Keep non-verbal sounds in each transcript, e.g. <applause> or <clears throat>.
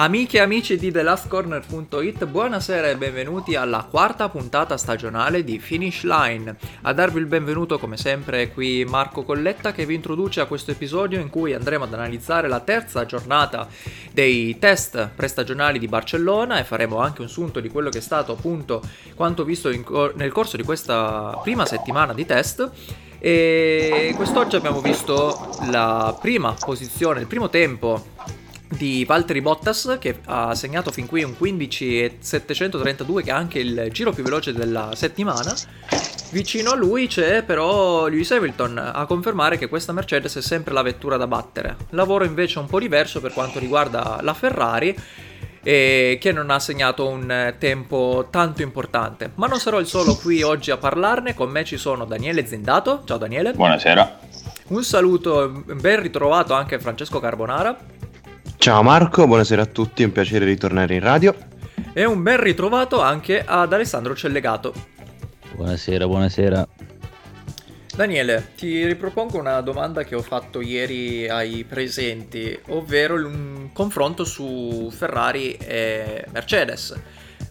Amiche e amici di TheLastCorner.it, buonasera e benvenuti alla quarta puntata stagionale di Finish Line. A darvi il benvenuto come sempre è qui Marco Colletta che vi introduce a questo episodio in cui andremo ad analizzare la terza giornata dei test prestagionali di Barcellona e faremo anche un sunto di quello che è stato appunto quanto visto cor- nel corso di questa prima settimana di test. E quest'oggi abbiamo visto la prima posizione, il primo tempo di Valtteri Bottas che ha segnato fin qui un 15,732 che è anche il giro più veloce della settimana. Vicino a lui c'è però Lewis Hamilton a confermare che questa Mercedes è sempre la vettura da battere. Lavoro invece un po' diverso per quanto riguarda la Ferrari e che non ha segnato un tempo tanto importante. Ma non sarò il solo qui oggi a parlarne, con me ci sono Daniele Zendato. Ciao Daniele. Buonasera. Un saluto ben ritrovato anche a Francesco Carbonara. Ciao Marco, buonasera a tutti, è un piacere ritornare in radio. E un ben ritrovato anche ad Alessandro Cellegato. Buonasera, buonasera. Daniele, ti ripropongo una domanda che ho fatto ieri ai presenti, ovvero un confronto su Ferrari e Mercedes.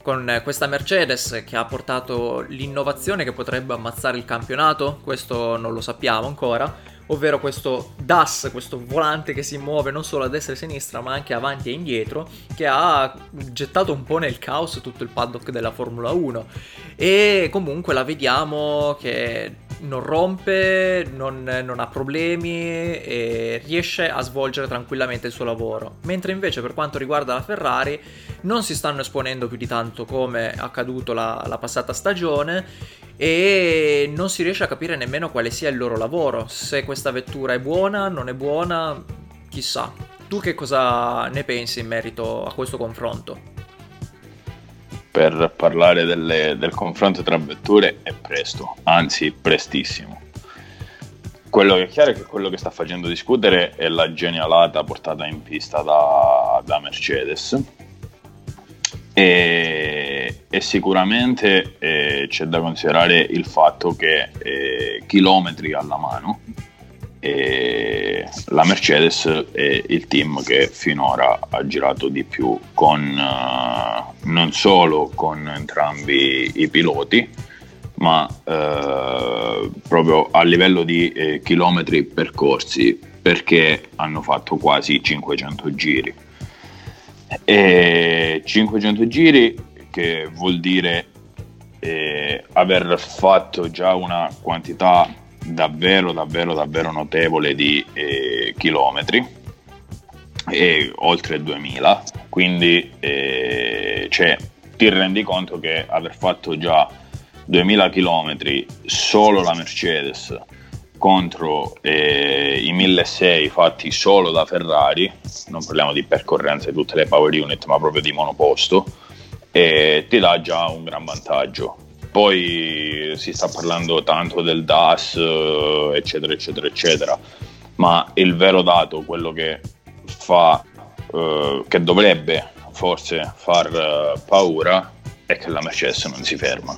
Con questa Mercedes che ha portato l'innovazione che potrebbe ammazzare il campionato, questo non lo sappiamo ancora, ovvero questo DAS, questo volante che si muove non solo a destra e a sinistra ma anche avanti e indietro, che ha gettato un po' nel caos tutto il paddock della Formula 1 e comunque la vediamo che non rompe, non, non, ha problemi e riesce a svolgere tranquillamente il suo lavoro. Mentre invece per quanto riguarda la Ferrari non si stanno esponendo più di tanto come accaduto la, la passata stagione e non si riesce a capire nemmeno quale sia il loro lavoro, se questa vettura è buona, non è buona, chissà. Tu che cosa ne pensi in merito a questo confronto? Per parlare delle, del confronto tra vetture è presto, anzi prestissimo. Quello che è chiaro è che quello che sta facendo discutere è la genialata portata in pista da, da Mercedes, e, e sicuramente eh, c'è da considerare il fatto che eh, chilometri alla mano eh, la Mercedes è il team che finora ha girato di più con uh, non solo con entrambi i piloti ma uh, proprio a livello di eh, chilometri percorsi perché hanno fatto quasi 500 giri. E 500 giri che vuol dire eh, aver fatto già una quantità davvero davvero davvero notevole di eh, chilometri e oltre 2000 quindi eh, cioè, ti rendi conto che aver fatto già 2000 chilometri solo la Mercedes contro eh, i 1600 fatti solo da Ferrari, non parliamo di percorrenze di tutte le power unit, ma proprio di monoposto, e ti dà già un gran vantaggio. Poi si sta parlando tanto del DAS, eccetera, eccetera, eccetera, ma il vero dato, quello che fa, eh, che dovrebbe forse far eh, paura, è che la Mercedes non si ferma.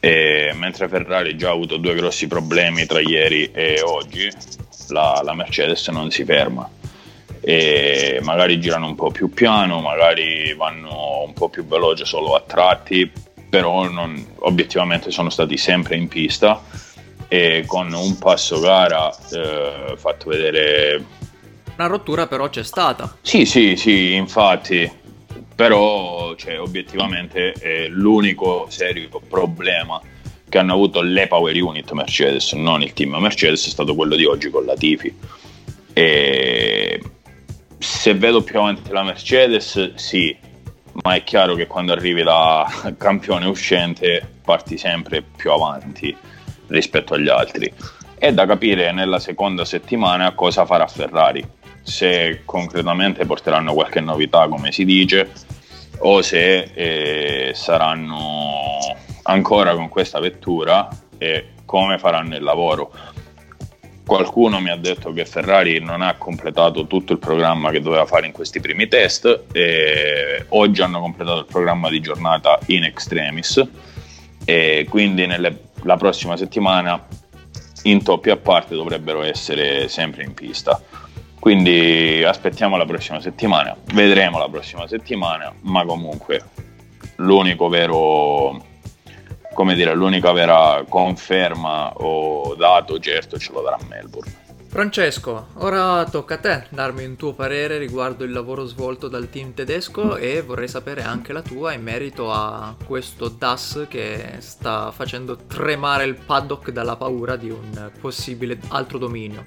E mentre Ferrari già ha avuto due grossi problemi tra ieri e oggi, la, la Mercedes non si ferma. E magari girano un po' più piano, magari vanno un po' più veloce solo a tratti, però non, obiettivamente sono stati sempre in pista e con un passo gara eh, fatto vedere... Una rottura però c'è stata. Sì, sì, sì, infatti però cioè, obiettivamente è l'unico serio problema che hanno avuto le power unit Mercedes, non il team Mercedes, è stato quello di oggi con la Tifi. E se vedo più avanti la Mercedes, sì, ma è chiaro che quando arrivi da <laughs> campione uscente parti sempre più avanti rispetto agli altri. È da capire nella seconda settimana cosa farà Ferrari se concretamente porteranno qualche novità, come si dice, o se eh, saranno ancora con questa vettura e come faranno il lavoro. Qualcuno mi ha detto che Ferrari non ha completato tutto il programma che doveva fare in questi primi test e oggi hanno completato il programma di giornata in extremis. E quindi nelle, la prossima settimana intoppi a parte dovrebbero essere sempre in pista. Quindi aspettiamo la prossima settimana, vedremo la prossima settimana, ma comunque l'unico vero come dire, l'unica vera conferma o dato certo ce lo darà Melbourne. Francesco, ora tocca a te darmi un tuo parere riguardo il lavoro svolto dal team tedesco e vorrei sapere anche la tua in merito a questo DAS che sta facendo tremare il paddock dalla paura di un possibile altro dominio.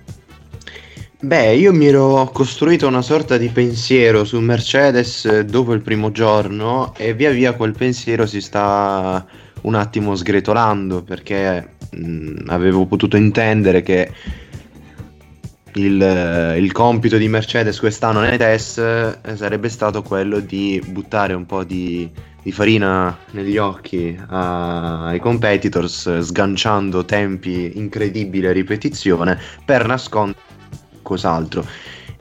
Beh, io mi ero costruito una sorta di pensiero su Mercedes dopo il primo giorno e via via quel pensiero si sta un attimo sgretolando perché mh, avevo potuto intendere che il, il, compito di Mercedes quest'anno nei test eh, sarebbe stato quello di buttare un po' di, di farina negli occhi a, ai competitors, sganciando tempi incredibili a ripetizione per nascondere cos'altro.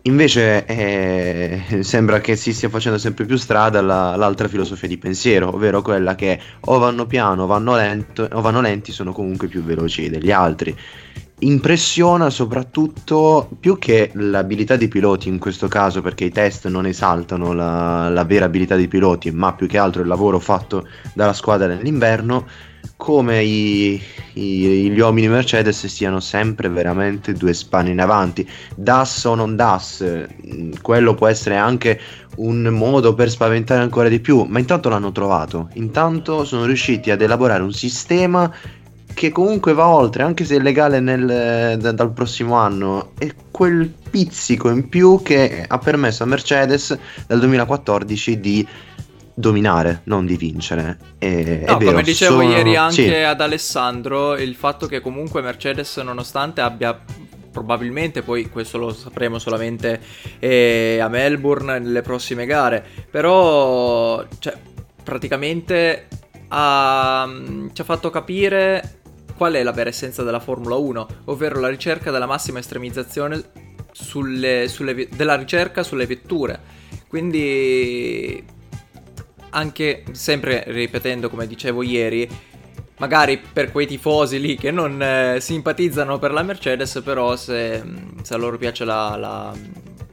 Invece eh, <laughs> sembra che si stia facendo sempre più strada la, l'altra filosofia di pensiero, ovvero quella che o vanno piano o vanno, lento, o vanno lenti sono comunque più veloci degli altri. Impressiona soprattutto più che l'abilità dei piloti in questo caso, perché i test non esaltano la, la vera abilità dei piloti, ma più che altro il lavoro fatto dalla squadra nell'inverno come i, i, gli uomini Mercedes siano sempre veramente due spanne in avanti. DAS o non DAS, mm, quello può essere anche un modo per spaventare ancora di più, ma intanto l'hanno trovato. Intanto sono riusciti ad elaborare un sistema che comunque va oltre, anche se è legale nel, da, dal prossimo anno, è quel pizzico in più che ha permesso a Mercedes dal 2014 di dominare, non di vincere. E, no, vero, come dicevo sono... ieri anche sì. ad Alessandro, il fatto che comunque Mercedes, nonostante abbia probabilmente poi questo lo sapremo solamente eh, a Melbourne nelle prossime gare però cioè, praticamente ha, ci ha fatto capire qual è la vera essenza della Formula 1 ovvero la ricerca della massima estremizzazione sulle, sulle, della ricerca sulle vetture quindi anche sempre ripetendo come dicevo ieri, magari per quei tifosi lì che non eh, simpatizzano per la Mercedes, però se, se a loro piace la, la,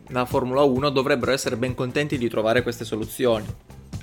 la Formula 1 dovrebbero essere ben contenti di trovare queste soluzioni.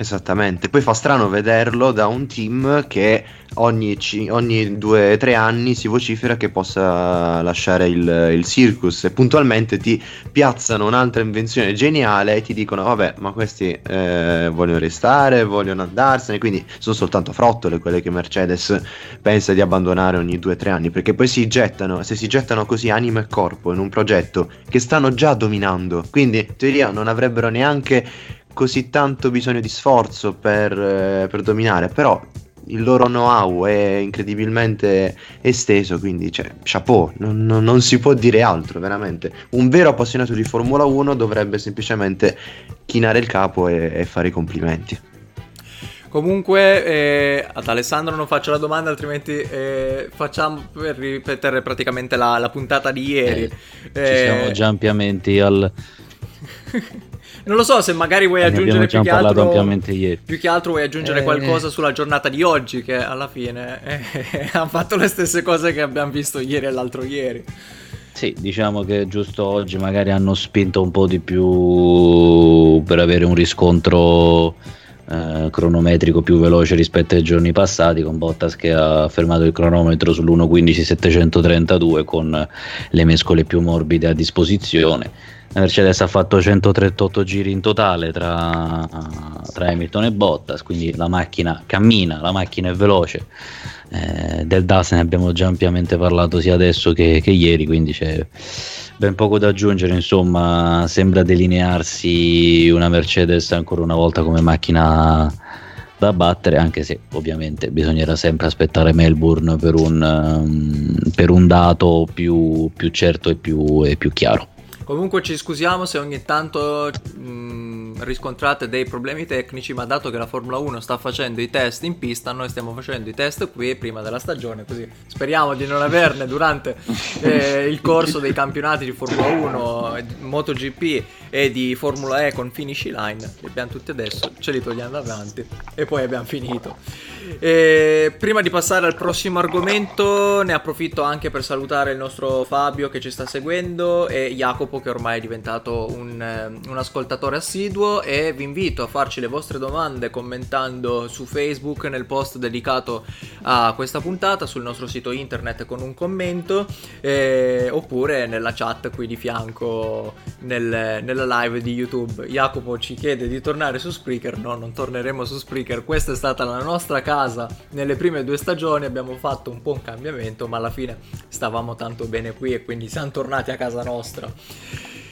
Esattamente, poi fa strano vederlo da un team che ogni, ogni due o tre anni si vocifera che possa lasciare il, il, circus. E puntualmente ti piazzano un'altra invenzione geniale e ti dicono vabbè ma questi eh, vogliono restare, vogliono andarsene, quindi sono soltanto frottole quelle che Mercedes pensa di abbandonare ogni due o tre anni perché poi si gettano, se si gettano così anima e corpo in un progetto che stanno già dominando, quindi in teoria non avrebbero neanche così tanto bisogno di sforzo per, eh, per dominare, però il loro know-how è incredibilmente esteso, quindi cioè, chapeau, non, non, non, si può dire altro, veramente. Un vero appassionato di Formula 1 dovrebbe semplicemente chinare il capo e, e fare i complimenti. Comunque eh, ad Alessandro non faccio la domanda, altrimenti eh, facciamo per ripetere praticamente la, la puntata di ieri. Eh, ci siamo già ampiamente al... <laughs> Non lo so se magari vuoi aggiungere più che, altro, ieri. più che altro vuoi aggiungere eh... qualcosa sulla giornata di oggi che alla fine eh, <laughs> hanno fatto le stesse cose che abbiamo visto ieri e l'altro ieri. Sì, diciamo che giusto oggi magari hanno spinto un po' di più per avere un riscontro eh, cronometrico più veloce rispetto ai giorni passati con Bottas che ha fermato il cronometro sull'1.15.732 con le mescole più morbide a disposizione la Mercedes ha fatto 138 giri in totale tra, tra, Hamilton e Bottas, quindi la macchina cammina, la macchina è veloce. Eh, del DAS ne abbiamo già ampiamente parlato sia adesso che, che ieri, quindi c'è ben poco da aggiungere. Insomma, sembra delinearsi una Mercedes ancora una volta come macchina da battere, anche se ovviamente bisognerà sempre aspettare Melbourne per un, um, per un dato più, più certo e più, e più chiaro. Comunque ci scusiamo se ogni tanto mh, mm, riscontrate dei problemi tecnici, ma dato che la Formula 1 sta facendo i test in pista, noi stiamo facendo i test qui prima della stagione, così speriamo di non averne durante eh, il corso dei campionati di Formula 1, MotoGP e di Formula E con finish line, li abbiamo tutti adesso, ce li togliamo davanti e poi abbiamo finito. E prima di passare al prossimo argomento, ne approfitto anche per salutare il nostro Fabio che ci sta seguendo e Jacopo che ormai è diventato un, eh, un, ascoltatore assiduo e vi invito a farci le vostre domande commentando su Facebook nel post dedicato a questa puntata sul nostro sito internet con un commento eh, oppure nella chat qui di fianco nel, nella live di YouTube. Jacopo ci chiede di tornare su Spreaker, no non torneremo su Spreaker, questa è stata la nostra casa nelle prime due stagioni abbiamo fatto un po' un cambiamento, ma alla fine stavamo tanto bene qui e quindi siamo tornati a casa nostra.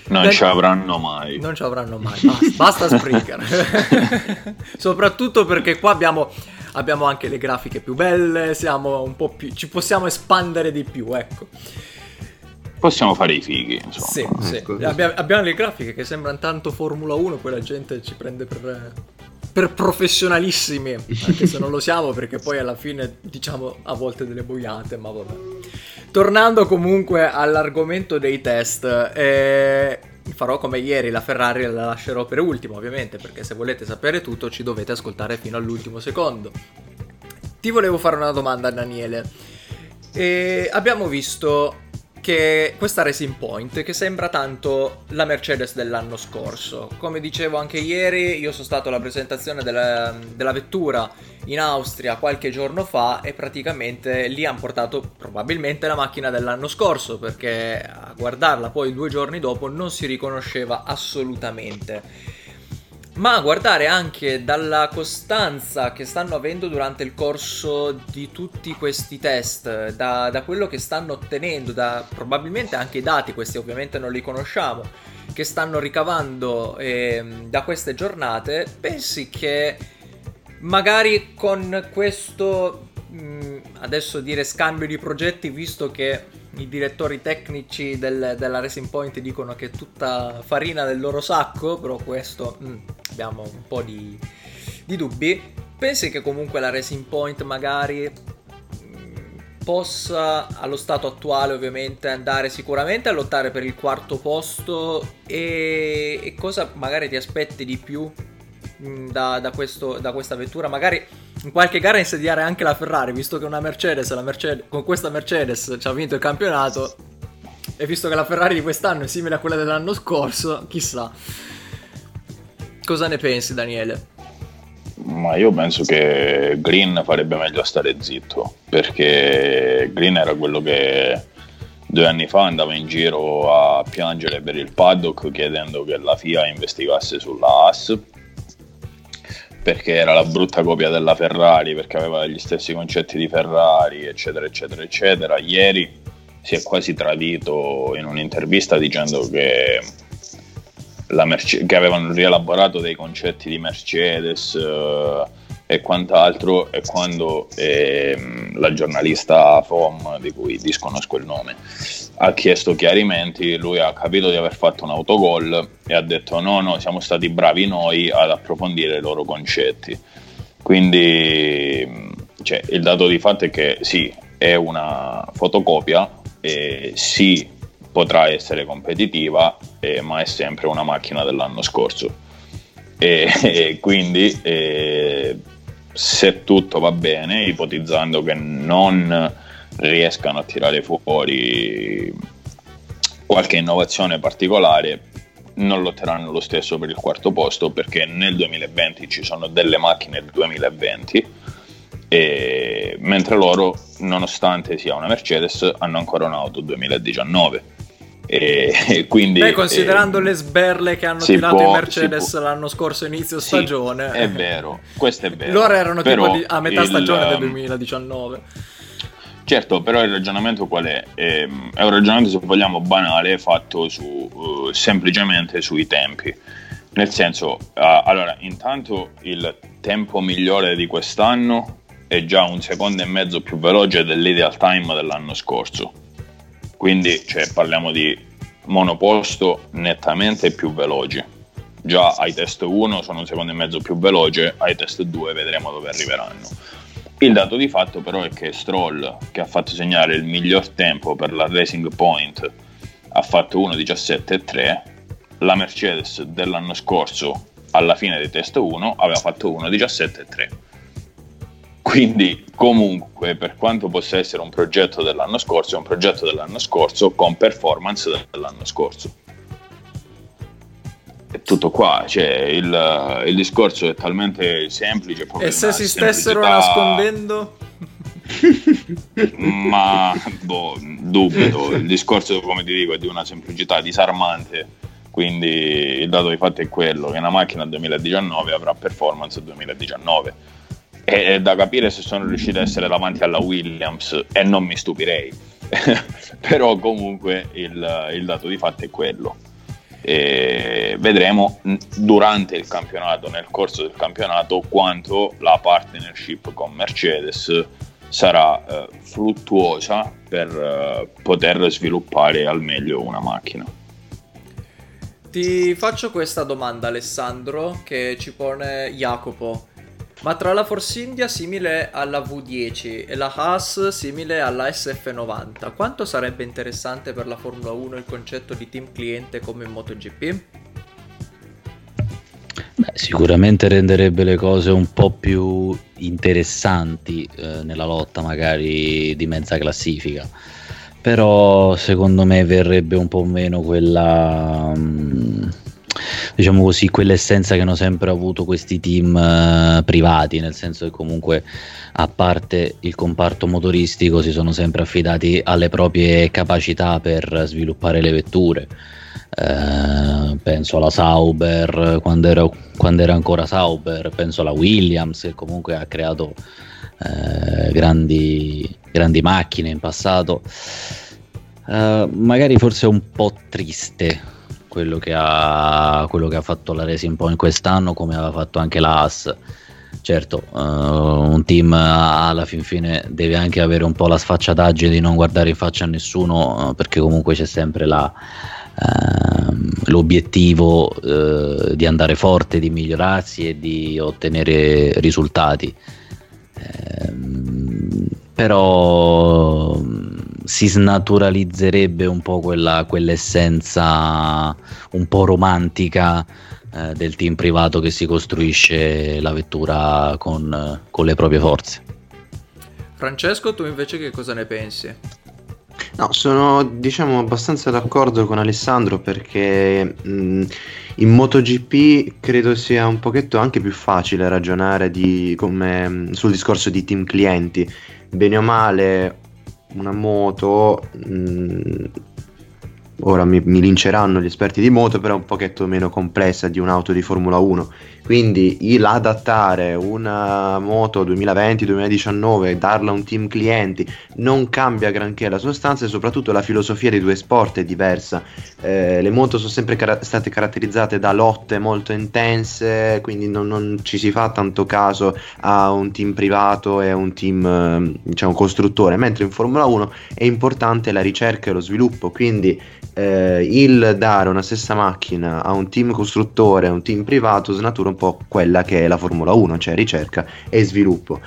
Non ben... ci avranno mai. Non ci avranno mai, basta, basta Spreaker. <laughs> Soprattutto perché qua abbiamo, abbiamo anche le grafiche più belle, siamo un po' più, ci possiamo espandere di più, ecco. Possiamo fare i fighi, insomma. Sì, sì. Ecco. Abbiamo, abbiamo, le grafiche che sembrano tanto Formula 1, poi la gente ci prende per per professionalissimi, anche se non lo siamo perché poi alla fine diciamo a volte delle boiate, ma vabbè. Tornando comunque all'argomento dei test, eh, farò come ieri, la Ferrari la lascerò per ultimo ovviamente, perché se volete sapere tutto ci dovete ascoltare fino all'ultimo secondo. Ti volevo fare una domanda Daniele. E abbiamo visto che questa Racing Point che sembra tanto la Mercedes dell'anno scorso. Come dicevo anche ieri, io sono stato alla presentazione della, della vettura in Austria qualche giorno fa e praticamente lì hanno portato probabilmente la macchina dell'anno scorso perché a guardarla poi due giorni dopo non si riconosceva assolutamente ma a guardare anche dalla costanza che stanno avendo durante il corso di tutti questi test, da, da quello che stanno ottenendo, da probabilmente anche i dati, questi ovviamente non li conosciamo, che stanno ricavando eh, da queste giornate, pensi che magari con questo, mh, mm, adesso dire scambio di progetti, visto che i direttori tecnici del, della Racing Point dicono che è tutta farina del loro sacco, però questo mh, mm, abbiamo un po' di, di, dubbi. Pensi che comunque la Racing Point magari mm, possa allo stato attuale ovviamente andare sicuramente a lottare per il quarto posto e, e cosa magari ti aspetti di più da, da, questo, da questa vettura? Magari in qualche gara insediare anche la Ferrari, visto che una Mercedes, Mercedes con questa Mercedes ci ha vinto il campionato e visto che la Ferrari di quest'anno è simile a quella dell'anno scorso, chissà. Cosa ne pensi Daniele? Ma io penso che Green farebbe meglio a stare zitto, perché Green era quello che due anni fa andava in giro a piangere per il paddock chiedendo che la FIA investigasse sulla AS perché era la brutta copia della Ferrari, perché aveva gli stessi concetti di Ferrari, eccetera, eccetera, eccetera. Ieri si è quasi tradito in un'intervista dicendo che, Merce- che avevano rielaborato dei concetti di Mercedes. Eh, e quant'altro e quando ehm, la giornalista FOM, di cui disconosco il nome, ha chiesto chiarimenti, lui ha capito di aver fatto un autogol e ha detto no, no, siamo stati bravi noi ad approfondire i loro concetti. Quindi cioè, il dato di fatto è che sì, è una fotocopia e sì, potrà essere competitiva, eh, ma è sempre una macchina dell'anno scorso. E, <laughs> e quindi eh, se tutto va bene, ipotizzando che non riescano a tirare fuori qualche innovazione particolare, non lotteranno lo stesso per il quarto posto perché nel 2020 ci sono delle macchine del 2020 e, mentre loro, nonostante sia una Mercedes, hanno ancora un'auto 2019 e, quindi, Beh, considerando eh, le sberle che hanno tirato può, i Mercedes l'anno scorso inizio stagione, sì, è vero, questo è <laughs> vero. Loro erano tipo a metà il, stagione del 2019. Certo, però il ragionamento qual è? Eh, è un ragionamento, se vogliamo, banale, fatto su, uh, semplicemente sui tempi. Nel senso, allora, intanto il tempo migliore di quest'anno è già un secondo e mezzo più veloce dell'ideal time dell'anno scorso quindi cioè, parliamo di monoposto nettamente più veloci. Già ai test 1 sono un secondo e mezzo più veloce, ai test 2 vedremo dove arriveranno. Il dato di fatto però è che Stroll, che ha fatto segnare il miglior tempo per la Racing Point, ha fatto 1.17.3, la Mercedes dell'anno scorso alla fine dei test 1 aveva fatto 1.17.3 Quindi comunque per quanto possa essere un progetto dell'anno scorso, è un progetto dell'anno scorso con performance dell'anno scorso. È tutto qua, cioè il, il discorso è talmente semplice. E se si stessero nascondendo? <laughs> <laughs> Ma boh, dubito, il discorso come ti dico è di una semplicità disarmante quindi il dato di fatto è quello che una macchina 2019 avrà performance 2019 e è da capire se sono riusciti a essere davanti alla Williams e non mi stupirei <laughs> però comunque il, il, dato di fatto è quello e vedremo durante il campionato nel corso del campionato quanto la partnership con Mercedes sarà eh, fruttuosa per eh, poter sviluppare al meglio una macchina ti faccio questa domanda Alessandro che ci pone Jacopo. Ma tra la Force India simile alla V10 e la Haas simile alla SF90, quanto sarebbe interessante per la Formula 1 il concetto di team cliente come in MotoGP? Beh, sicuramente renderebbe le cose un po' più interessanti eh, nella lotta magari di mezza classifica però secondo me verrebbe un po' meno quella mm, diciamo così quell'essenza che hanno sempre avuto questi team uh, privati nel senso che comunque a parte il comparto motoristico si sono sempre affidati alle proprie capacità per sviluppare le vetture uh, penso alla Sauber quando era, quando era, ancora Sauber penso alla Williams che comunque ha creato uh, grandi grandi macchine in passato. Uh, magari forse un po' triste quello che, ha, quello che ha fatto la Racing Point quest'anno, come aveva fatto anche la Haas. Certo, uh, un team alla fin fine deve anche avere un po' la sfacciataggine di non guardare in faccia a nessuno, uh, perché comunque c'è sempre la, ehm, l'obiettivo di andare forte, di migliorarsi e di ottenere risultati. Ehm, però mm, si snaturalizzerebbe un po' quella, quell'essenza un po' romantica eh, del team privato che si costruisce la vettura con, con le proprie forze. Francesco, tu invece che cosa ne pensi? No, sono diciamo abbastanza d'accordo con Alessandro perché mh, in MotoGP credo sia un pochetto anche più facile ragionare di, come, sul discorso di team clienti. Bene o male una moto mh, mm, ora mi, mi, linceranno gli esperti di moto però è un pochetto meno complessa di un'auto di Formula 1 quindi l'adattare una moto 2020-2019 darla a un team clienti non cambia granché la sostanza e soprattutto la filosofia dei due sport è diversa. Eh, le moto sono sempre car- state caratterizzate da lotte molto intense, quindi non, non, ci si fa tanto caso a un team privato e a un team eh, diciamo costruttore, mentre in Formula 1 è importante la ricerca e lo sviluppo, quindi eh, il dare una stessa macchina a un team costruttore, a un team privato, snatura un po' quella che è la Formula 1, cioè ricerca e sviluppo.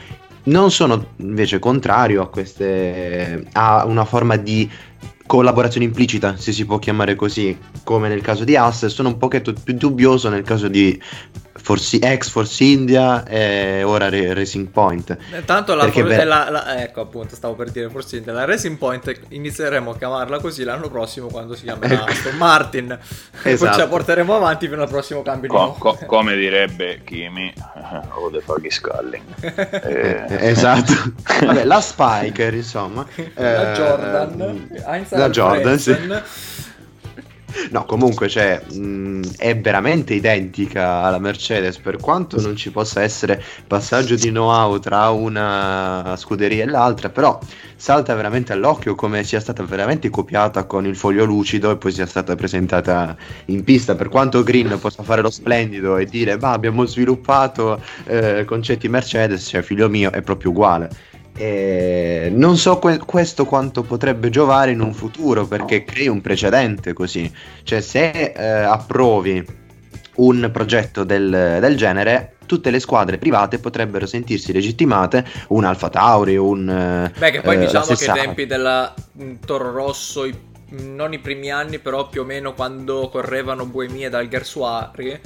Non sono invece contrario a, queste, a una forma di collaborazione implicita, se si può chiamare così, come nel caso di Haas, sono un pochetto più dubbioso nel caso di Force, ex Force India e ora Racing Point. Eh, tanto la, for- beh... la, la, ecco appunto, stavo per dire Force India, la Racing Point inizieremo a chiamarla così l'anno prossimo quando si chiamerà Aston Martin. esatto. <laughs> Poi ce la esatto. porteremo avanti fino al prossimo cambio co- co- come direbbe Kimi, <laughs> o the fuck is calling. eh. esatto. <laughs> Vabbè, la Spiker, insomma. La eh, Jordan. la Jordan, sì. No, comunque cioè, mh, è veramente identica alla Mercedes, per quanto non ci possa essere passaggio di know-how tra una scuderia e l'altra, però salta veramente all'occhio come sia stata veramente copiata con il foglio lucido e poi sia stata presentata in pista. Per quanto Green possa fare lo splendido e dire, ma abbiamo sviluppato eh, concetti Mercedes, cioè figlio mio, è proprio uguale eh, non so que- questo quanto potrebbe giovare in un futuro perché crei un precedente così. Cioè, se eh, approvi un progetto del, del, genere, tutte le squadre private potrebbero sentirsi legittimate, un Alfa Tauri, un... Eh, Beh, che poi eh, diciamo che i tempi della mm, Toro Rosso, i, non i primi anni, però più o meno quando correvano Buemi ed Algarsuari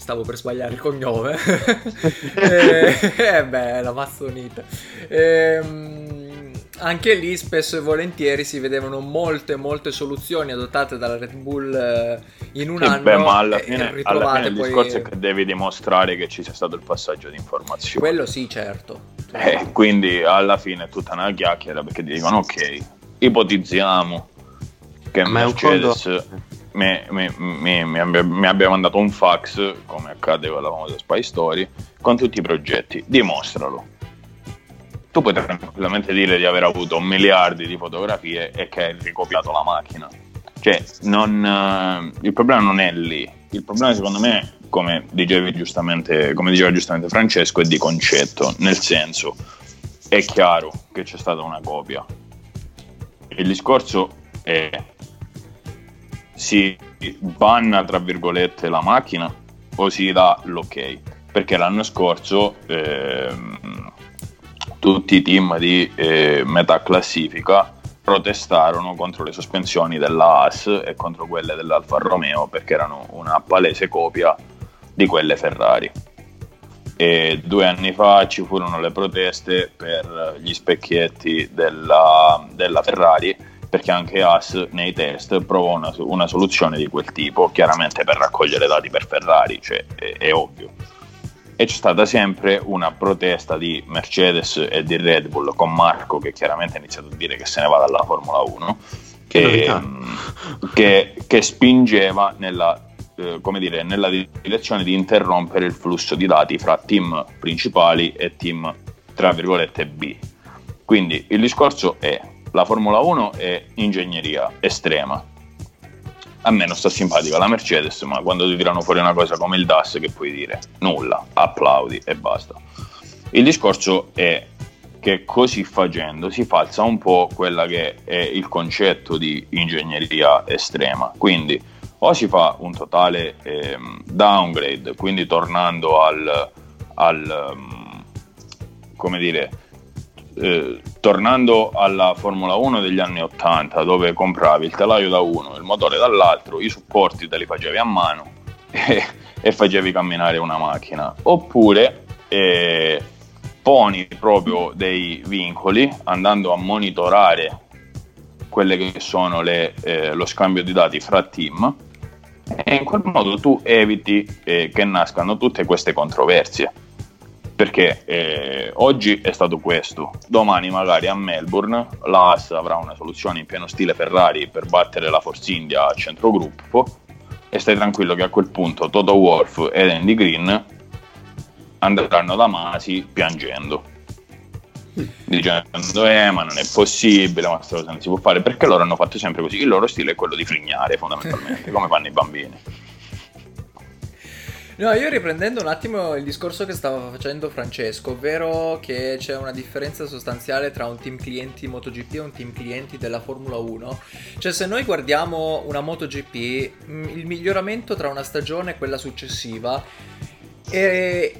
stavo per sbagliare il cognome. <laughs> e, eh beh, la mazzonita. Ehm, anche lì spesso e volentieri si vedevano molte molte soluzioni adottate dalla Red Bull eh, in un E anno beh, ma alla e- e fine, alla ritrovate fine il poi- discorso è che devi dimostrare che ci sia stato il passaggio di informazioni. quello sì certo Eh, quindi alla fine è tutta una chiacchiera perché dicono ok, ipotizziamo che Ma è un Mercedes conto- mi, mi- mi- mi abbia, mandato un fax, come accade con la famosa Spy Story, con tutti i progetti. Dimostralo. Tu puoi tranquillamente dire di aver avuto miliardi di fotografie e che hai ricopiato la macchina. Cioè, non, eh, il problema non è lì. Il problema, secondo me, come, giustamente, come diceva giustamente Francesco, è di concetto. Nel senso, è chiaro che c'è stata una copia. Il discorso è si banna tra virgolette la macchina o si dà l'ok. Perché l'anno scorso ehm, tutti i team di eh, metà classifica protestarono contro le sospensioni della Haas e contro quelle dell'Alfa Romeo perché erano una palese copia di quelle Ferrari. E due anni fa ci furono le proteste per gli specchietti della, della Ferrari perché anche Haas nei test provò una, una soluzione di quel tipo, chiaramente per raccogliere dati per Ferrari, cioè è, è ovvio. E c'è stata sempre una protesta di Mercedes e di Red Bull con Marco che chiaramente ha iniziato a dire che se ne va dalla Formula 1, che, novità. che, che spingeva nella, eh, come dire, nella direzione di interrompere il flusso di dati fra team principali e team tra virgolette B. Quindi il discorso è la Formula 1 è ingegneria estrema. A me non sta simpatica la Mercedes, ma quando ti tirano fuori una cosa come il DAS, che puoi dire? Nulla, applaudi e basta. Il discorso è che così facendo si falsa un po' quella che è il concetto di ingegneria estrema. Quindi o si fa un totale ehm, downgrade, quindi tornando al, al um, come dire, eh, tornando alla Formula 1 degli anni 80 dove compravi il telaio da uno, il motore dall'altro, i supporti te li facevi a mano <laughs> e, e facevi camminare una macchina. Oppure eh, poni proprio dei vincoli andando a monitorare quelle che sono le, eh, lo scambio di dati fra team e in quel modo tu eviti eh, che nascano tutte queste controversie perché eh, oggi è stato questo, domani magari a Melbourne la avrà una soluzione in pieno stile Ferrari per battere la Force India a centrogruppo e stai tranquillo che a quel punto Toto Wolff ed Andy Green andranno da Masi piangendo. Dicendo eh ma non è possibile ma questa cosa non si può fare. Perché loro hanno fatto sempre così? Il loro stile è quello di frignare fondamentalmente <laughs> come fanno i bambini No, io riprendendo un attimo il discorso che stava facendo Francesco, ovvero che c'è una differenza sostanziale tra un team clienti MotoGP e un team clienti della Formula 1. Cioè, se noi guardiamo una MotoGP, mh, il miglioramento tra una stagione e quella successiva è,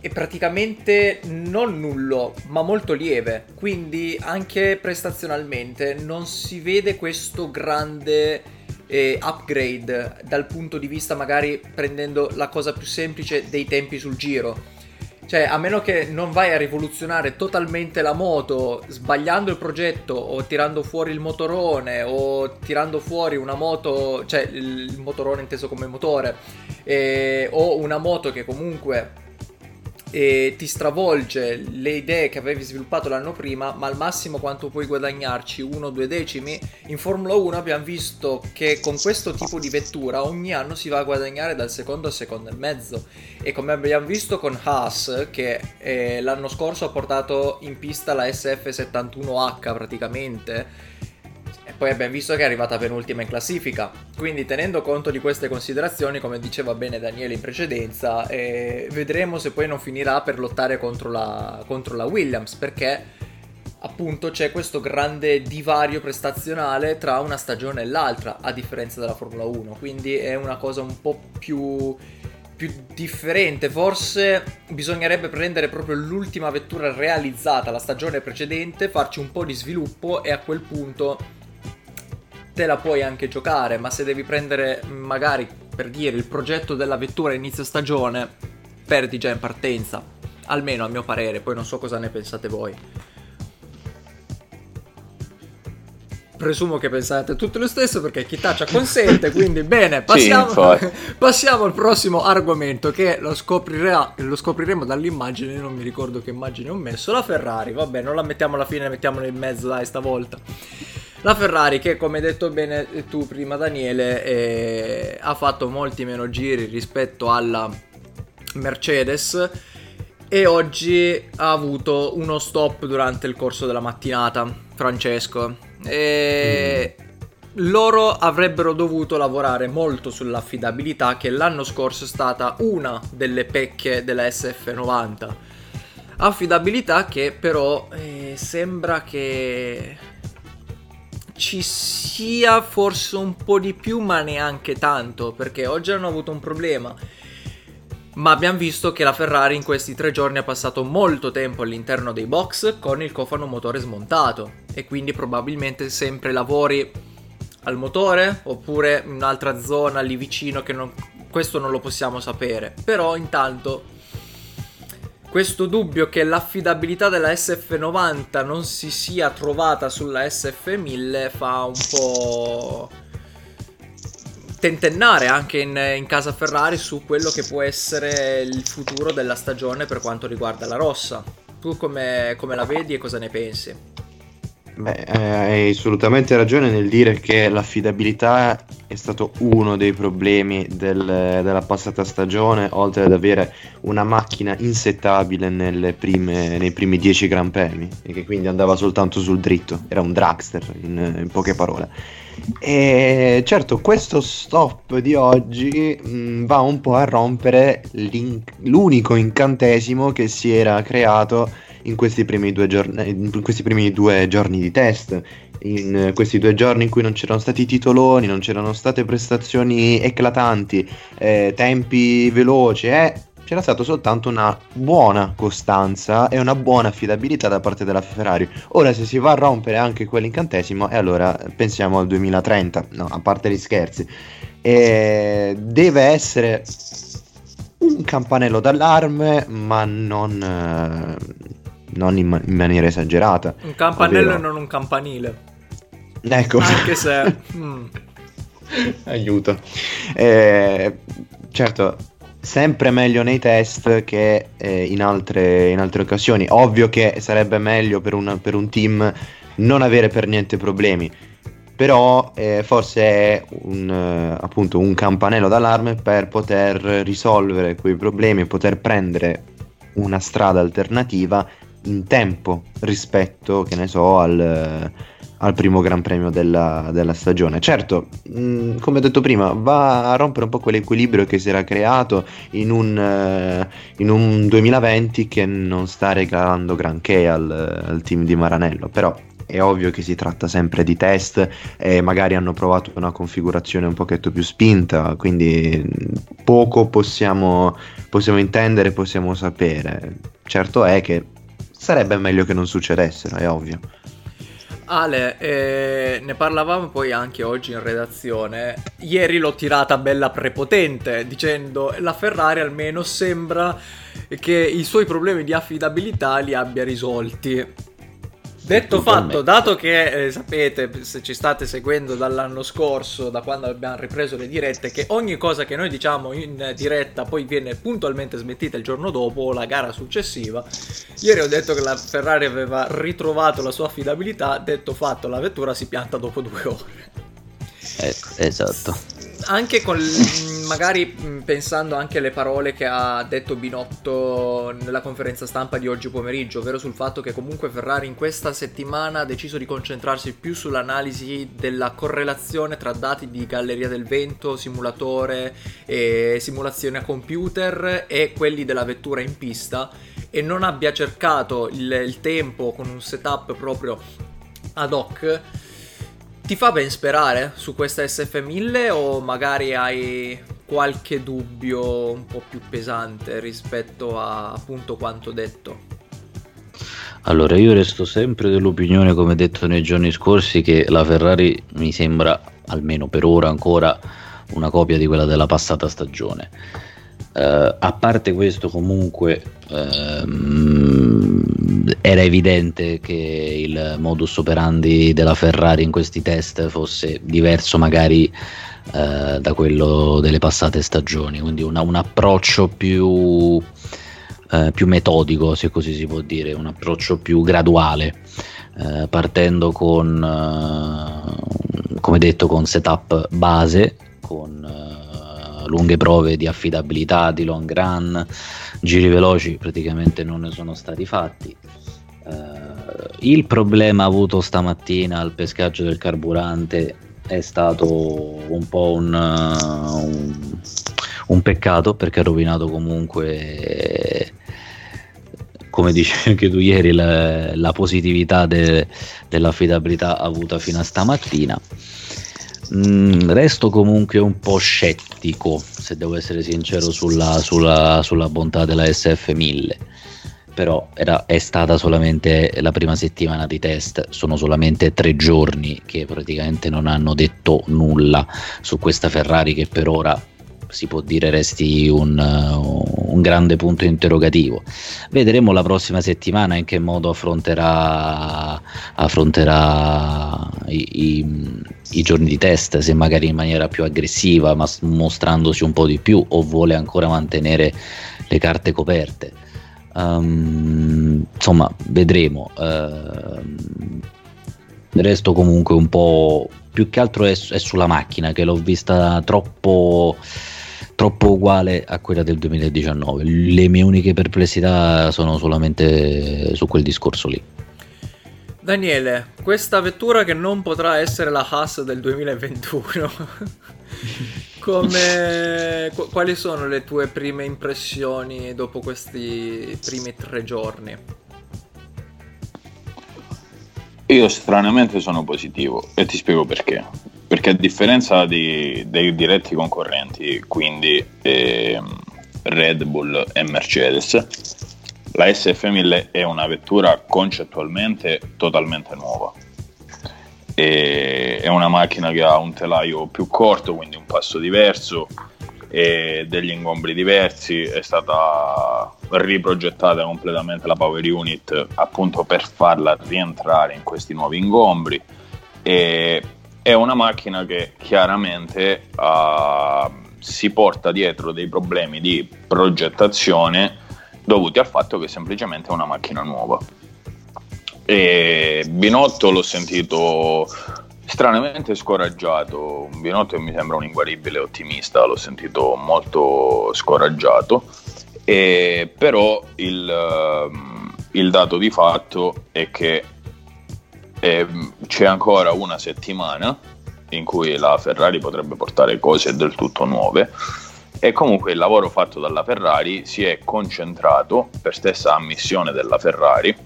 è praticamente non nullo, ma molto lieve. Quindi anche prestazionalmente non si vede questo grande eh, upgrade dal punto di vista magari prendendo la cosa più semplice dei tempi sul giro. Cioè, a meno che non vai a rivoluzionare totalmente la moto sbagliando il progetto o tirando fuori il motorone o tirando fuori una moto, cioè il motorone inteso come motore, eh, o una moto che comunque eh, ti stravolge le idee che avevi sviluppato l'anno prima, ma al massimo quanto puoi guadagnarci uno o due decimi. In Formula 1 abbiamo visto che con questo tipo di vettura ogni anno si va a guadagnare dal secondo al secondo e mezzo. E come abbiamo visto con Haas, che eh, l'anno scorso ha portato in pista la SF71H praticamente. E poi abbiamo visto che è arrivata penultima in classifica. Quindi, tenendo conto di queste considerazioni, come diceva bene Daniele in precedenza, eh, vedremo se poi non finirà per lottare contro la, contro la Williams. Perché appunto c'è questo grande divario prestazionale tra una stagione e l'altra, a differenza della Formula 1. Quindi è una cosa un po' più più differente. Forse bisognerebbe prendere proprio l'ultima vettura realizzata la stagione precedente, farci un po' di sviluppo e a quel punto te la puoi anche giocare. Ma se devi prendere magari per dire il progetto della vettura inizio stagione, perdi già in partenza, almeno a mio parere, poi non so cosa ne pensate voi. presumo che pensate tutto lo stesso perché chi taccia consente, quindi <laughs> bene, passiamo, sì, <laughs> passiamo, al prossimo argomento che lo, lo, scopriremo dall'immagine, non mi ricordo che immagine ho messo, la Ferrari, vabbè non la mettiamo alla fine, mettiamola in mezzo dai stavolta. La Ferrari che come hai detto bene tu prima Daniele eh, ha fatto molti meno giri rispetto alla Mercedes e oggi ha avuto uno stop durante il corso della mattinata, Francesco. E loro avrebbero dovuto lavorare molto sull'affidabilità che l'anno scorso è stata una delle pecche della SF90. Affidabilità che però eh, sembra che ci sia forse un po' di più ma neanche tanto perché oggi hanno avuto un problema. Ma abbiamo visto che la Ferrari in questi tre giorni ha passato molto tempo all'interno dei box con il cofano motore smontato. E quindi probabilmente sempre lavori al motore oppure in un'altra zona lì vicino che non, questo non lo possiamo sapere. Però intanto questo dubbio che l'affidabilità della SF90 non si sia trovata sulla SF1000 fa un po' tentennare anche in, in, casa Ferrari su quello che può essere il futuro della stagione per quanto riguarda la rossa. Tu come, come la vedi e cosa ne pensi? Beh, hai assolutamente ragione nel dire che l'affidabilità è stato uno dei problemi del, della passata stagione, oltre ad avere una macchina insettabile prime, nei primi 10 Gran Premi, e che quindi andava soltanto sul dritto, era un dragster in, in poche parole. E certo, questo stop di oggi mh, mm, va un po' a rompere l'unico incantesimo che si era creato in questi, giorni, in questi primi due giorni di test. In questi due giorni in cui non c'erano stati titoloni, non c'erano state prestazioni eclatanti, eh, tempi veloci, eh, c'era stata soltanto una buona costanza e una buona affidabilità da parte della Ferrari. Ora se si va a rompere anche quell'incantesimo e allora pensiamo al 2030, no, a parte gli scherzi. E deve essere un campanello d'allarme, ma non, eh, non in, in, maniera esagerata. Un campanello ovvero... e non un campanile. Ecco. Anche se... <laughs> mm. Aiuto. Eh, certo, sempre meglio nei test che eh, in, altre, in, altre, occasioni. Ovvio che sarebbe meglio per un, per un team non avere per niente problemi, però eh, forse è un, eh, appunto un campanello d'allarme per poter risolvere quei problemi poter prendere una strada alternativa in tempo rispetto, che ne so, al al primo Gran Premio della, della stagione. Certo, mh, mm, come ho detto prima, va a rompere un po' quell'equilibrio che si era creato in un, uh, in un 2020 che non sta regalando granché al, al team di Maranello, però è ovvio che si tratta sempre di test e magari hanno provato una configurazione un pochetto più spinta, quindi poco possiamo, possiamo intendere, possiamo sapere. Certo è che sarebbe meglio che non succedessero, è ovvio. Ale, eh, ne parlavamo poi anche oggi in redazione. Ieri l'ho tirata bella prepotente dicendo la Ferrari almeno sembra che i suoi problemi di affidabilità li abbia risolti. Detto fatto, dato che eh, sapete, se ci state seguendo dall'anno scorso, da quando abbiamo ripreso le dirette, che ogni cosa che noi diciamo in diretta poi viene puntualmente smentita il giorno dopo o la gara successiva, ieri ho detto che la Ferrari aveva ritrovato la sua affidabilità, detto fatto, la vettura si pianta dopo due ore. Ecco, esatto anche con magari pensando anche alle parole che ha detto Binotto nella conferenza stampa di oggi pomeriggio, ovvero sul fatto che comunque Ferrari in questa settimana ha deciso di concentrarsi più sull'analisi della correlazione tra dati di galleria del vento, simulatore e simulazione a computer e quelli della vettura in pista e non abbia cercato il, il tempo con un setup proprio ad hoc ti fa ben sperare su questa SF1000 o magari hai qualche dubbio un po' più pesante rispetto a appunto quanto detto? Allora, io resto sempre dell'opinione, come detto nei giorni scorsi, che la Ferrari mi sembra, almeno per ora ancora, una copia di quella della passata stagione. Uh, a parte questo, comunque uh, era evidente che il modus operandi della Ferrari in questi test fosse diverso, magari uh, da quello delle passate stagioni. Quindi una, un approccio più, eh, più, metodico, se così si può dire, un approccio più graduale. partendo con, come detto, con setup base, con lunghe prove di affidabilità, di long run, giri veloci praticamente non ne sono stati fatti. Uh, il problema avuto stamattina al pescaggio del carburante è stato un po' un, uh, un, un peccato perché ha rovinato comunque come dicevi anche tu ieri la, la positività de, dell'affidabilità avuta fino a stamattina Mm, resto comunque un po' scettico, se devo essere sincero, sulla, sulla, sulla bontà della SF1000. Però era, è stata solamente la prima settimana di test, sono solamente tre giorni che praticamente non hanno detto nulla su questa Ferrari che per ora si può dire resti un, un, grande punto interrogativo. Vedremo la prossima settimana in che modo affronterà, affronterà i, i, i, giorni di test, se magari in maniera più aggressiva, ma mostrandosi un po' di più, o vuole ancora mantenere le carte coperte. Um, insomma, vedremo. Uh, resto comunque un po' più che altro è, è sulla macchina che l'ho vista troppo troppo uguale a quella del 2019. Le mie uniche perplessità sono solamente su quel discorso lì. Daniele, questa vettura che non potrà essere la Haas del 2021, <laughs> come, quali sono le tue prime impressioni dopo questi primi tre giorni? Io stranamente sono positivo e ti spiego perché perché a differenza di, dei diretti concorrenti, quindi eh, Red Bull e Mercedes, la SF1000 è una vettura concettualmente totalmente nuova. E è una macchina che ha un telaio più corto, quindi un passo diverso, e degli ingombri diversi, è stata riprogettata completamente la power unit appunto per farla rientrare in questi nuovi ingombri e è una macchina che chiaramente uh, si porta dietro dei problemi di progettazione dovuti al fatto che semplicemente è una macchina nuova. E Binotto l'ho sentito stranamente scoraggiato, Binotto mi sembra un inguaribile ottimista, l'ho sentito molto scoraggiato, e però il, il dato di fatto è che e c'è ancora una settimana in cui la Ferrari potrebbe portare cose del tutto nuove. E comunque il lavoro fatto dalla Ferrari si è concentrato, per stessa ammissione della Ferrari,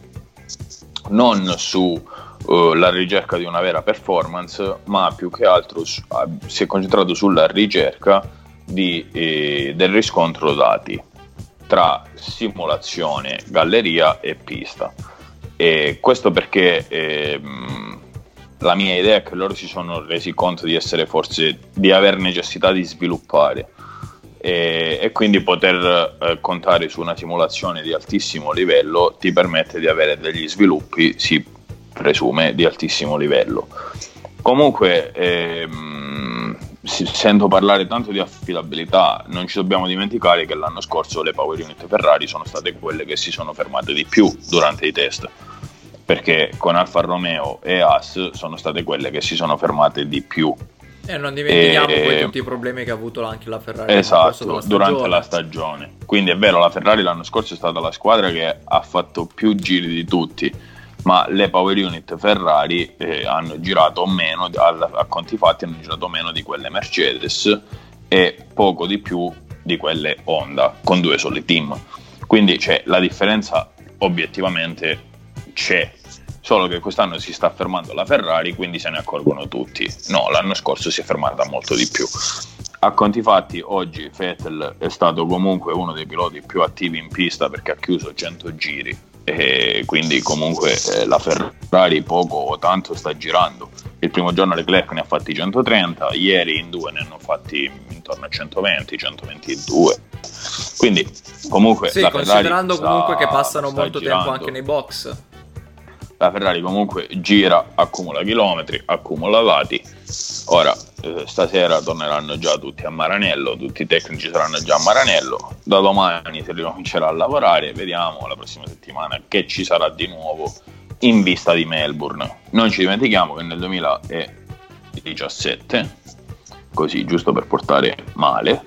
non sulla uh, ricerca di una vera performance, ma più che altro su, uh, si è concentrato sulla ricerca di, eh, del riscontro dati tra simulazione, galleria e pista. E questo perché eh, la mia idea è che loro si sono resi conto di forse di aver necessità di sviluppare e, e quindi poter eh, contare su una simulazione di altissimo livello ti permette di avere degli sviluppi, si presume, di altissimo livello. Comunque ehm, sento parlare tanto di affidabilità, non ci dobbiamo dimenticare che l'anno scorso le Power Unit Ferrari sono state quelle che si sono fermate di più durante i test perché con Alfa Romeo e As sono state quelle che si sono fermate di più. E non dimentichiamo e... poi tutti i problemi che ha avuto anche la Ferrari esatto, durante la stagione. Quindi è vero, la Ferrari l'anno scorso è stata la squadra che ha fatto più giri di tutti, ma le Power Unit Ferrari eh, hanno girato meno, a, a conti fatti hanno girato meno di quelle Mercedes e poco di più di quelle Honda, con due soli team. Quindi cioè, la differenza obiettivamente c'è solo che quest'anno si sta fermando la Ferrari, quindi se ne accorgono tutti. No, l'anno scorso si è fermata molto di più. A conti fatti, oggi Vettel è stato comunque uno dei piloti più attivi in pista perché ha chiuso 100 giri e quindi comunque eh, la Ferrari poco o tanto sta girando il primo giorno Leclerc ne ha fatti 130, ieri in due ne hanno fatti intorno a 120, 122. Quindi comunque... Sì, considerando sta, comunque che passano molto girando. tempo anche nei box. La Ferrari comunque gira, accumula chilometri, accumula lati. Ora, eh, stasera torneranno già tutti a Maranello, tutti i tecnici saranno già a Maranello. Da domani si ricomincerà a lavorare, vediamo la prossima settimana che ci sarà di nuovo in vista di Melbourne. Non ci dimentichiamo che nel 2017, così giusto per portare male,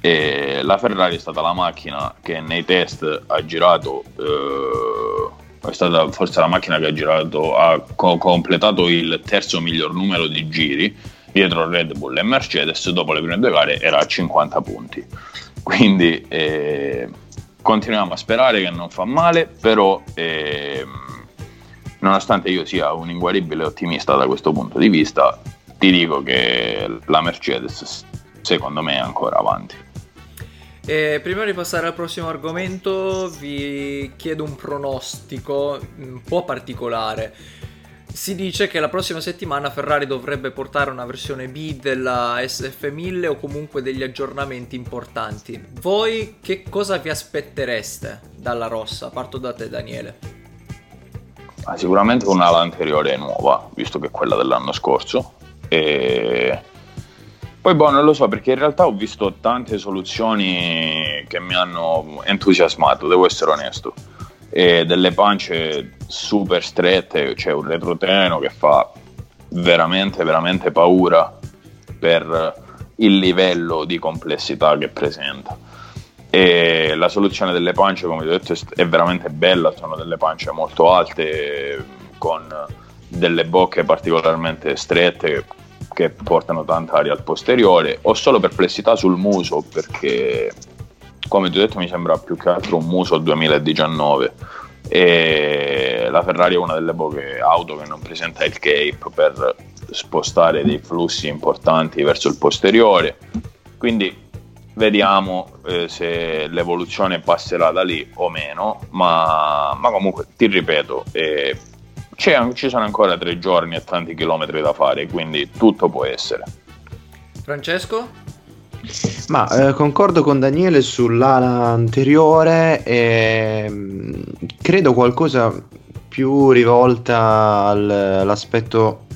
eh, la Ferrari è stata la macchina che nei test ha girato, eh, è stata forse la macchina che ha girato, ha co- completato il terzo miglior numero di giri dietro Red Bull e Mercedes, dopo le prime due gare era a 50 punti. Quindi eh, continuiamo a sperare che non fa male, però... Eh, nonostante io sia un inguaribile ottimista da questo punto di vista, ti dico che la Mercedes secondo me è ancora avanti. E prima di passare al prossimo argomento vi chiedo un pronostico un po' particolare. Si dice che la prossima settimana Ferrari dovrebbe portare una versione B della SF1000 o comunque degli aggiornamenti importanti. Voi che cosa vi aspettereste dalla rossa? Parto da te Daniele. Ah, sicuramente un'ala anteriore nuova, visto che è quella dell'anno scorso. E poi boh, non lo so perché in realtà ho visto tante soluzioni che mi hanno entusiasmato, devo essere onesto. E delle pance super strette, c'è cioè un retrotreno che fa veramente, veramente paura per il livello di complessità che presenta e la soluzione delle pance come ti ho detto è veramente bella sono delle pance molto alte con delle bocche particolarmente strette che portano tanta aria al posteriore ho solo perplessità sul muso perché come ti ho detto mi sembra più che altro un muso 2019 e la Ferrari è una delle poche auto che non presenta il cape per spostare dei flussi importanti verso il posteriore. Quindi vediamo eh, se l'evoluzione passerà da lì o meno, ma, ma comunque ti ripeto, eh, ci sono ancora tre giorni e tanti chilometri da fare, quindi tutto può essere. Francesco? Ma eh, concordo con Daniele sull'ala anteriore e mm, credo qualcosa più rivolta al, all'aspetto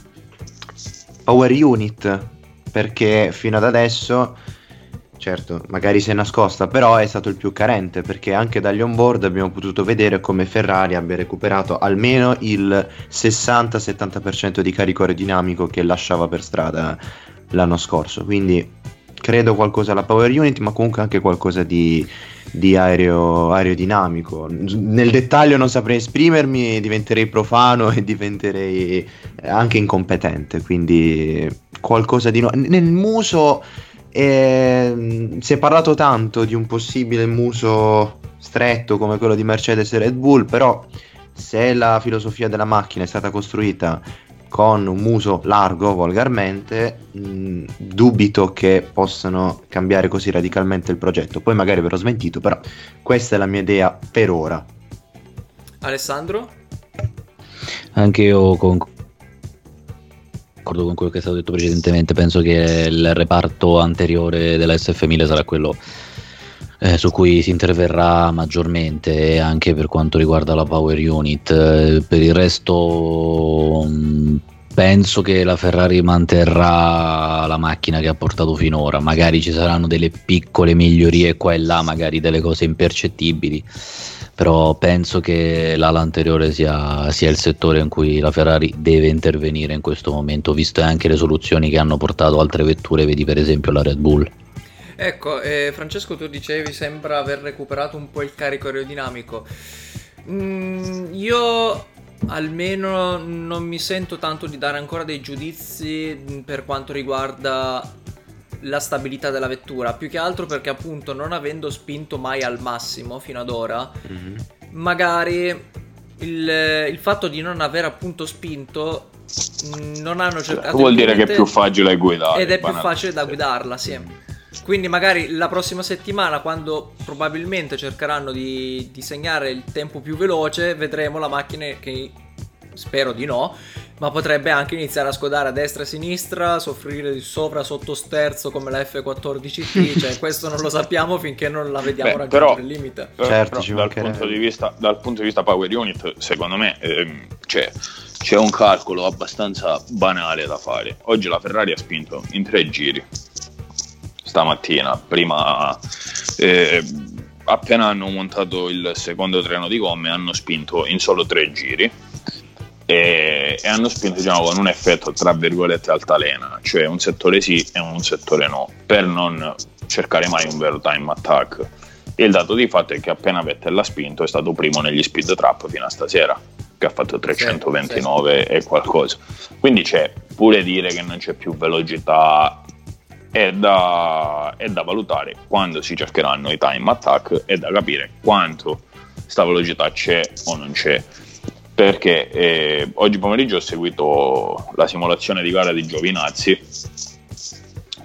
power unit perché fino ad adesso certo, magari si è nascosta, però è stato il più carente perché anche dagli onboard abbiamo potuto vedere come Ferrari abbia recuperato almeno il 60-70% di carico aerodinamico che lasciava per strada l'anno scorso. Quindi credo qualcosa alla Power Unit, ma comunque anche qualcosa di, di aereo, aerodinamico. Nel dettaglio non saprei esprimermi, diventerei profano e diventerei anche incompetente. Quindi qualcosa di nuovo. Nel muso e, mm, si è parlato tanto di un possibile muso stretto come quello di Mercedes e Red Bull, però se la filosofia della macchina è stata costruita con un muso largo volgarmente, mh, mm, dubito che possano cambiare così radicalmente il progetto. Poi magari verrò smentito, però questa è la mia idea per ora. Alessandro? Anche io concordo d'accordo con quello che è stato detto precedentemente, penso che il reparto anteriore della SF1000 sarà quello eh, su cui si interverrà maggiormente anche per quanto riguarda la power unit. Eh, per il resto mm, penso che la Ferrari manterrà la macchina che ha portato finora, magari ci saranno delle piccole migliorie qua e là, magari delle cose impercettibili però penso che l'ala anteriore sia, sia, il settore in cui la Ferrari deve intervenire in questo momento, viste anche le soluzioni che hanno portato altre vetture, vedi per esempio la Red Bull. Ecco, eh, Francesco tu dicevi sembra aver recuperato un po' il carico aerodinamico. Mm, io almeno non mi sento tanto di dare ancora dei giudizi per quanto riguarda la stabilità della vettura, più che altro perché appunto non avendo spinto mai al massimo fino ad ora, mm-hmm. magari il, il, fatto di non aver appunto spinto non hanno cercato... Vuol dire che è più facile guidare. Ed è più facile da guidarla, sì. Mm. Quindi magari la prossima settimana, quando probabilmente cercheranno di disegnare il tempo più veloce, vedremo la macchina che spero di no, Ma potrebbe anche iniziare a scodare a destra e a sinistra, soffrire di sovra sottosterzo come la <laughs> F14T, cioè questo non lo sappiamo finché non la vediamo Beh, raggiungere però, il limite. Certo, però, dal, punto di vista, dal punto di vista power unit, secondo me ehm, c'è, c'è un calcolo abbastanza banale da fare. Oggi la Ferrari ha spinto in tre giri stamattina, prima eh, appena hanno montato il secondo treno di gomme hanno spinto in solo tre giri e, e hanno spinto diciamo, con un effetto tra virgolette altalena, cioè un settore sì e un settore no, per non cercare mai un vero time attack. E il dato di fatto è che appena Vettel ha spinto è stato primo negli speed trap fino a stasera, che ha fatto 329 sì, sì. e qualcosa. Quindi c'è pure dire che non c'è più velocità è da, è da, valutare quando si cercheranno i time attack e da capire quanto sta velocità c'è o non c'è perché eh, oggi pomeriggio ho seguito la simulazione di gara di Giovinazzi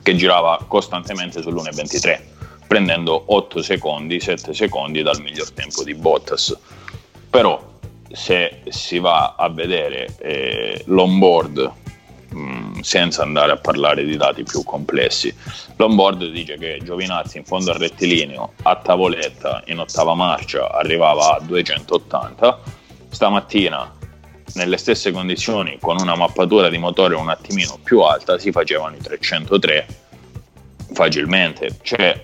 che girava costantemente sull'1.23 prendendo 8 secondi, 7 secondi dal miglior tempo di Bottas. Però se si va a vedere eh, l'onboard mm, senza andare a parlare di dati più complessi l'onboard dice che Giovinazzi in fondo al rettilineo a tavoletta in ottava marcia arrivava a 280 stamattina nelle stesse condizioni con una mappatura di motore un attimino più alta si facevano i 303 facilmente cioè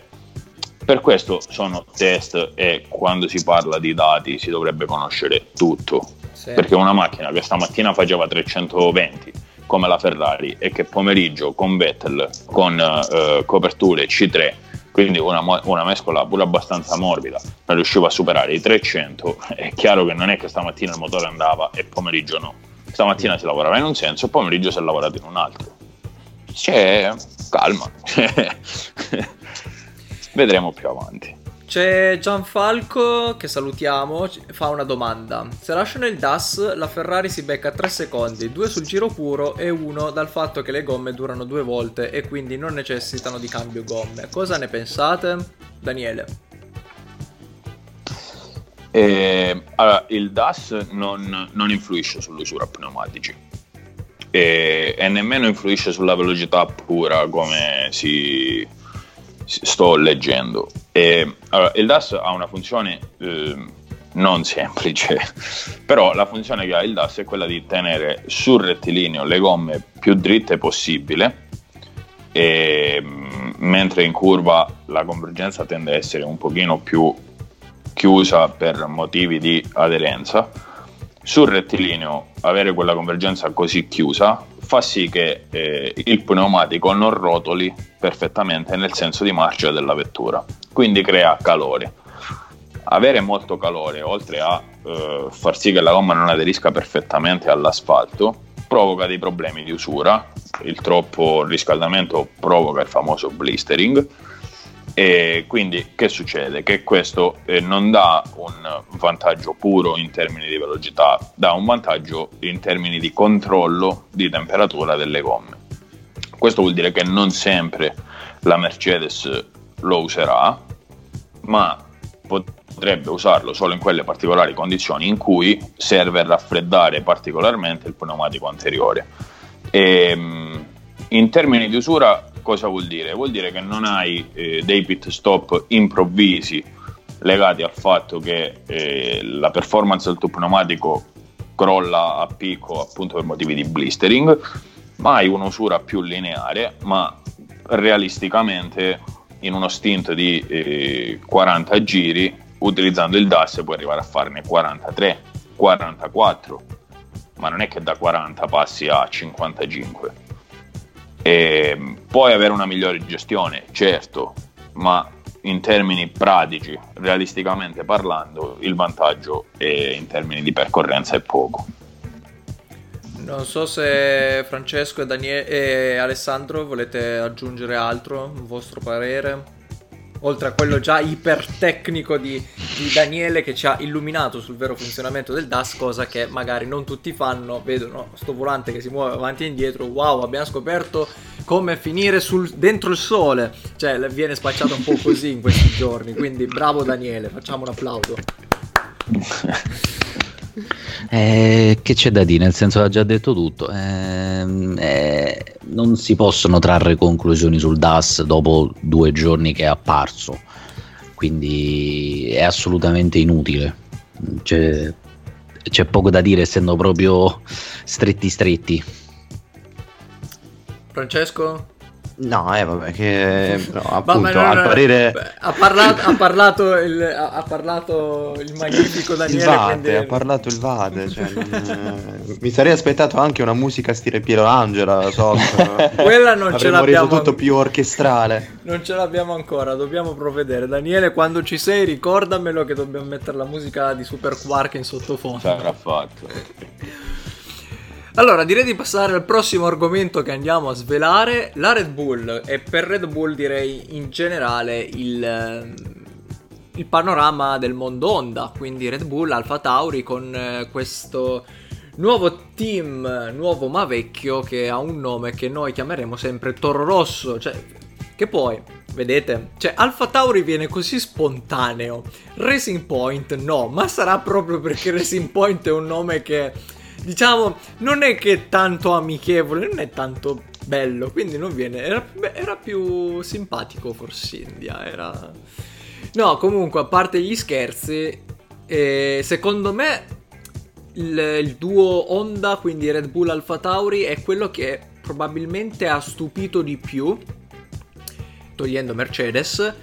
per questo sono test e quando si parla di dati si dovrebbe conoscere tutto sì. perché una macchina che stamattina faceva 320 come la Ferrari e che pomeriggio con Vettel con uh, coperture C3 quindi una, una, mescola pure abbastanza morbida. Non riusciva a superare i 300 è chiaro che non è che stamattina il motore andava e pomeriggio no. Stamattina si lavorava in un senso e pomeriggio si è lavorato in un altro. C'è calma. <laughs> Vedremo più avanti c'è Gianfalco che salutiamo, fa una domanda. Se lasciano il DAS, la Ferrari si becca 3 secondi, 2 sul giro puro e 1 dal fatto che le gomme durano due volte e quindi non necessitano di cambio gomme. Cosa ne pensate? Daniele. Eh, allora, il DAS non, non influisce sull'usura pneumatici e, e nemmeno influisce sulla velocità pura come si, sto leggendo. E, allora, il DAS ha una funzione eh, non semplice, <laughs> però la funzione che ha il DAS è quella di tenere sul rettilineo le gomme più dritte possibile, e, mentre in curva la convergenza tende a essere un pochino più chiusa per motivi di aderenza. Sul rettilineo avere quella convergenza così chiusa fa sì che eh, il pneumatico non rotoli perfettamente nel senso di marcia della vettura, quindi crea calore. Avere molto calore, oltre a eh, far sì che la gomma non aderisca perfettamente all'asfalto, provoca dei problemi di usura, il troppo riscaldamento provoca il famoso blistering e quindi che succede? Che questo eh, non dà un vantaggio puro in termini di velocità, dà un vantaggio in termini di controllo di temperatura delle gomme. Questo vuol dire che non sempre la Mercedes lo userà, ma potrebbe usarlo solo in quelle particolari condizioni in cui serve raffreddare particolarmente il pneumatico anteriore. E, ehm, in termini di usura cosa vuol dire? Vuol dire che non hai eh, dei pit stop improvvisi legati al fatto che eh, la performance del tuo pneumatico crolla a picco appunto per motivi di blistering, ma hai un'usura più lineare, ma realisticamente in uno stint di eh, 40 giri utilizzando il DAS puoi arrivare a farne 43, 44, ma non è che da 40 passi a 55 e puoi avere una migliore gestione, certo, ma in termini pratici, realisticamente parlando, il vantaggio in termini di percorrenza è poco. Non so se Francesco e, Daniele, e Alessandro volete aggiungere altro, un vostro parere oltre a quello già ipertecnico di, di Daniele che ci ha illuminato sul vero funzionamento del DAS, cosa che magari non tutti fanno, vedono sto volante che si muove avanti e indietro, wow, abbiamo scoperto come finire sul, dentro il sole, cioè viene spacciato un po' così in questi giorni, quindi bravo Daniele, facciamo un applauso. <laughs> Eh, che c'è da dire? Nel senso, ha già detto tutto. Eh, eh, non si possono trarre conclusioni sul DAS dopo due giorni che è apparso, quindi è assolutamente inutile. C'è, c'è poco da dire, essendo proprio stretti stretti. Francesco? No, eh, vabbè, che <laughs> no, appunto no, no, al parere. Ha parlato, ha, parlato il, ha parlato il magnifico Daniele. Il Vade, quindi... ha parlato il Vade. Cioè, non... mi sarei aspettato anche una musica stile Piero Angela. So, <laughs> Quella non ce l'abbiamo. reso tutto più orchestrale. Non ce l'abbiamo ancora, dobbiamo provvedere. Daniele, quando ci sei, ricordamelo che dobbiamo mettere la musica di Super Quark in sottofondo. Sarà fatto. <laughs> Allora, direi di passare al prossimo argomento che andiamo a svelare, la Red Bull. E per Red Bull direi in generale il, ehm, il panorama del mondo Honda, quindi Red Bull, Alfa Tauri con eh, questo nuovo team, nuovo ma vecchio, che ha un nome che noi chiameremo sempre Toro Rosso, cioè che poi, vedete, cioè Alfa Tauri viene così spontaneo, Racing Point no, ma sarà proprio perché Racing Point è un nome che diciamo, non è che è tanto amichevole, non è tanto bello, quindi non viene. Era, era più simpatico forse India. Era. No, comunque, a parte gli scherzi, eh, secondo me il, il, duo Honda, quindi Red Bull Alfa Tauri, è quello che probabilmente ha stupito di più, togliendo Mercedes,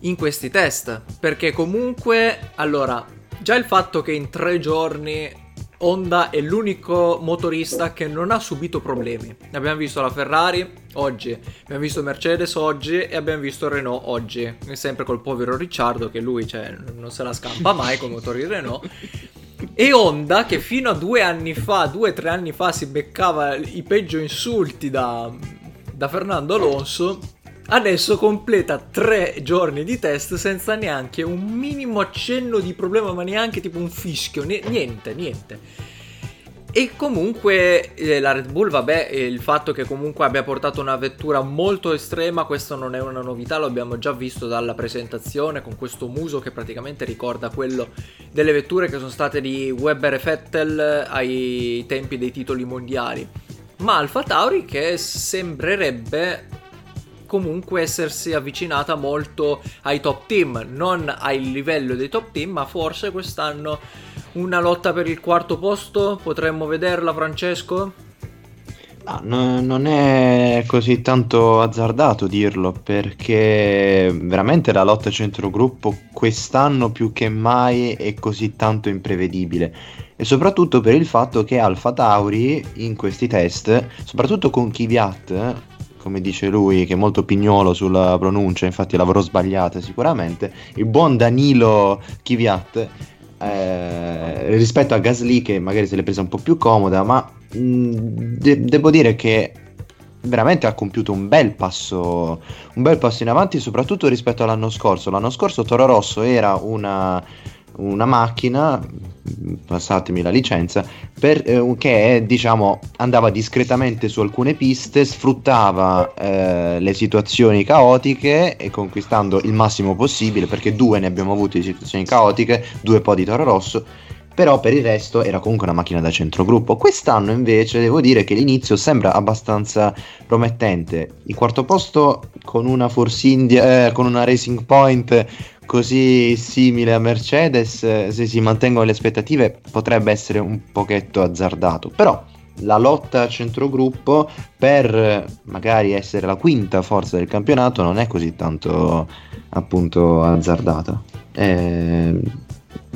in questi test. Perché comunque, allora, già il fatto che in tre giorni Honda è l'unico motorista che non ha subito problemi. Abbiamo visto la Ferrari oggi, abbiamo visto Mercedes oggi e abbiamo visto Renault oggi. Sempre col povero Ricciardo che lui cioè, non se la scampa mai con motori Renault. E Honda che fino a due anni fa, due o tre anni fa si beccava i peggio insulti da, da Fernando Alonso Adesso completa tre giorni di test senza neanche un minimo accenno di problema, ma neanche tipo un fischio, niente, niente. E comunque eh, la Red Bull, vabbè, il fatto che comunque abbia portato una vettura molto estrema, questo non è una novità, lo abbiamo già visto dalla presentazione con questo muso che praticamente ricorda quello delle vetture che sono state di Webber e Vettel ai tempi dei titoli mondiali. Ma Alfa Tauri che sembrerebbe comunque essersi avvicinata molto ai top team, non al livello dei top team, ma forse quest'anno una lotta per il quarto posto potremmo vederla, Francesco? No, non è così tanto azzardato dirlo perché veramente la lotta centrogruppo quest'anno più che mai è così tanto imprevedibile e soprattutto per il fatto che Alfa Tauri in questi test, soprattutto con Kvyat, come dice lui, che è molto pignolo sulla pronuncia, infatti l'avrò sbagliata sicuramente, il buon Danilo Kvyat eh, rispetto a Gasly che magari se l'è presa un po' più comoda, ma mh, mm, de- devo dire che veramente ha compiuto un bel passo un bel passo in avanti soprattutto rispetto all'anno scorso. L'anno scorso Toro Rosso era una una macchina, passatemi la licenza, per, eh, che diciamo, andava discretamente su alcune piste, sfruttava eh, le situazioni caotiche e conquistando il massimo possibile, perché due ne abbiamo avute di situazioni caotiche, due po' di Toro Rosso, però per il resto era comunque una macchina da centrogruppo. Quest'anno invece devo dire che l'inizio sembra abbastanza promettente. Il quarto posto con una Force India, eh, con una Racing Point così simile a Mercedes, se si mantengono le aspettative, potrebbe essere un pochetto azzardato. Però la lotta a centrogruppo per magari essere la quinta forza del campionato non è così tanto appunto azzardata. Eh,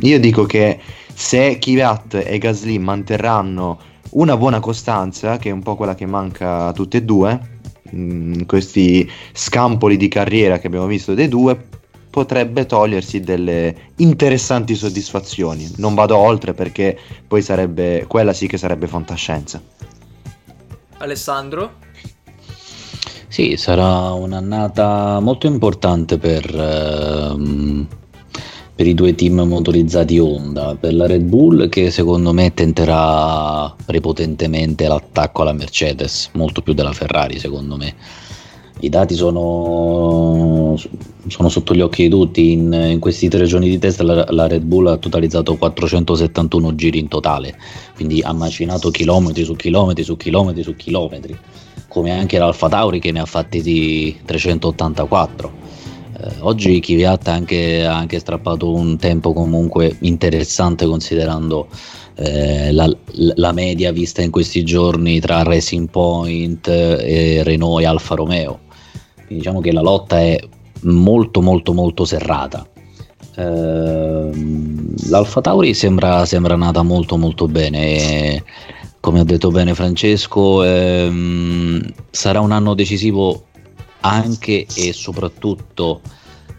io dico che se Kvyat e Gasly manterranno una buona costanza, che è un po' quella che manca a tutte e due, in questi scampoli di carriera che abbiamo visto dei due, potrebbe togliersi delle interessanti soddisfazioni. Non vado oltre perché poi sarebbe quella sì che sarebbe fantascienza. Alessandro? Sì, sarà un'annata molto importante per, ehm, per i due team motorizzati Honda, per la Red Bull che secondo me tenterà prepotentemente l'attacco alla Mercedes, molto più della Ferrari secondo me i dati sono, sono, sotto gli occhi di tutti. In, in questi tre giorni di test la, la, Red Bull ha totalizzato 471 giri in totale, quindi ha macinato chilometri su chilometri su chilometri su chilometri, come anche l'Alfa Tauri che ne ha fatti di 384. Eh, oggi Kvyat ha anche, ha anche strappato un tempo comunque interessante considerando eh, la, la, media vista in questi giorni tra Racing Point e Renault e Alfa Romeo diciamo che la lotta è molto molto molto serrata. Eh, L'Alfa Tauri sembra, sembra, nata molto molto bene. Come ha detto bene Francesco, ehm, sarà un anno decisivo anche e soprattutto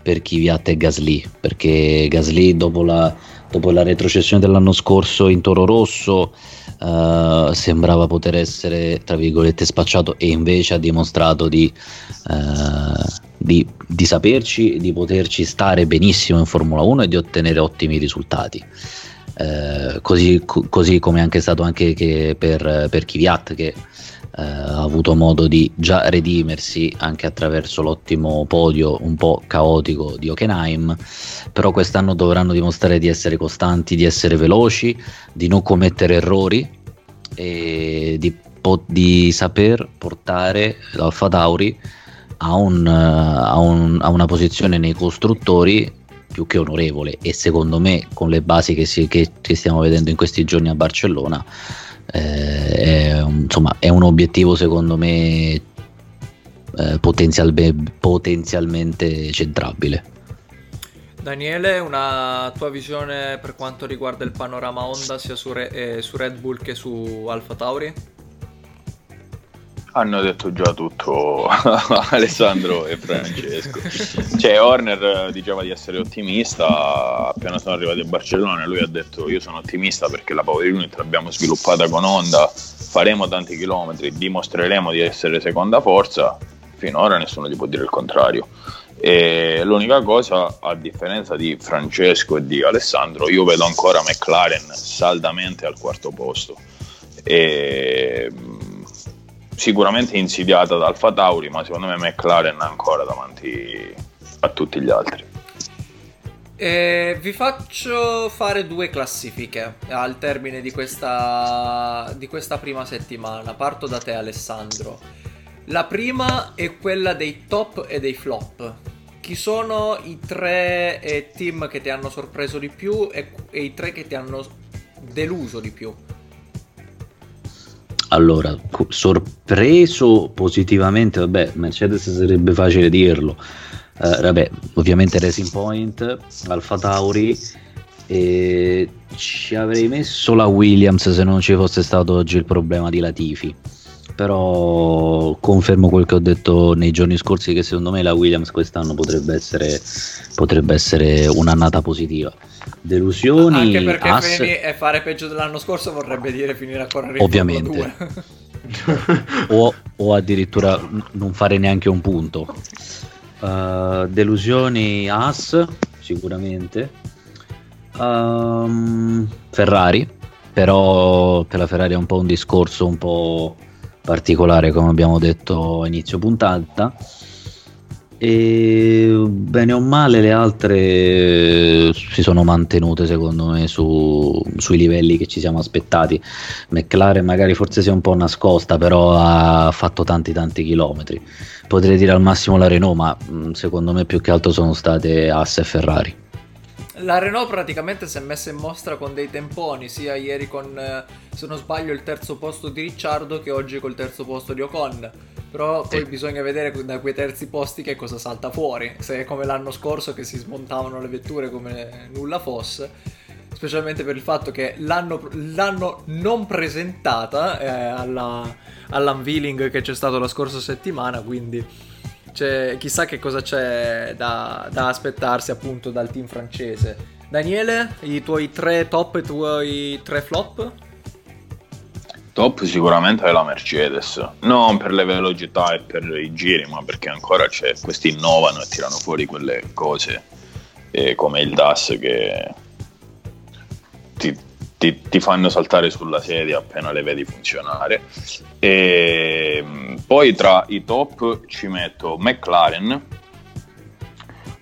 per chi Chiviat e Gasly, perché Gasly dopo la, dopo la retrocessione dell'anno scorso in Toro Rosso uh, sembrava poter essere tra virgolette spacciato e invece ha dimostrato di, uh, di, di saperci, di poterci stare benissimo in Formula 1 e di ottenere ottimi risultati. Uh, così, co- così, come è anche stato anche per, per Kvyat che eh, ha avuto modo di già redimersi anche attraverso l'ottimo podio un po' caotico di Hockenheim, però quest'anno dovranno dimostrare di essere costanti, di essere veloci, di non commettere errori e di, po- di saper portare l'Alfa Tauri a, un, a, un, a una posizione nei costruttori più che onorevole. E secondo me con le basi che, si, che, che stiamo vedendo in questi giorni a Barcellona eh, è, insomma, è un obiettivo secondo me eh, potenzial, potenzialmente centrabile. Daniele, una tua visione per quanto riguarda il panorama Honda sia su, Re- eh, su Red Bull che su Alfa Tauri? Hanno detto già tutto <laughs> Alessandro e Francesco. Cioè, Horner diceva di essere ottimista. Appena sono arrivati a Barcellona, lui ha detto: Io sono ottimista perché la Power Unit l'abbiamo sviluppata con Honda. Faremo tanti chilometri, dimostreremo di essere seconda forza. Finora nessuno gli può dire il contrario. E l'unica cosa, a differenza di Francesco e di Alessandro, io vedo ancora McLaren saldamente al quarto posto. E sicuramente insidiata da Alfa Tauri, ma secondo me McLaren è ancora davanti a tutti gli altri. Eh, vi faccio fare due classifiche al termine di questa, di questa prima settimana. Parto da te, Alessandro. La prima è quella dei top e dei flop. Chi sono i tre eh, team che ti hanno sorpreso di più e, e i tre che ti hanno deluso di più? Allora, sorpreso positivamente, vabbè, Mercedes sarebbe facile dirlo. Uh, vabbè, ovviamente Racing Point, Alfa Tauri e ci avrei messo la Williams se non ci fosse stato oggi il problema di Latifi però confermo quel che ho detto nei giorni scorsi che secondo me la Williams quest'anno potrebbe essere, potrebbe essere un'annata positiva. Delusioni anche perché As... e fare peggio dell'anno scorso vorrebbe dire finire a correre ovviamente. <laughs> O, o, addirittura non fare neanche un punto. Uh, delusioni As sicuramente. Um, Ferrari però per la Ferrari è un po' un discorso un po' particolare come abbiamo detto a inizio puntata. E bene o male le altre si sono mantenute secondo me su, sui livelli che ci siamo aspettati. McLaren magari forse sia un po' nascosta però ha fatto tanti tanti chilometri. Potrei dire al massimo la Renault ma mm, secondo me più che altro sono state Ass e Ferrari la Renault praticamente si è messa in mostra con dei temponi, sia ieri con, eh, se non sbaglio, il terzo posto di Ricciardo che oggi col terzo posto di Ocon. Però poi sì. bisogna vedere da quei terzi posti che cosa salta fuori. Se è come l'anno scorso che si smontavano le vetture come nulla fosse. Specialmente per il fatto che l'hanno, l'hanno non presentata eh, alla, all'unveiling che c'è stato la scorsa settimana. Quindi cioè, chissà che cosa c'è da, da aspettarsi appunto dal team francese. Daniele, i tuoi tre top e i tuoi tre flop? Top sicuramente è la Mercedes, non per le velocità e per i giri, ma perché ancora c'è, questi innovano e tirano fuori quelle cose eh, come il DAS che ti, ti, fanno saltare sulla sedia appena le vedi funzionare. E poi tra i top ci metto McLaren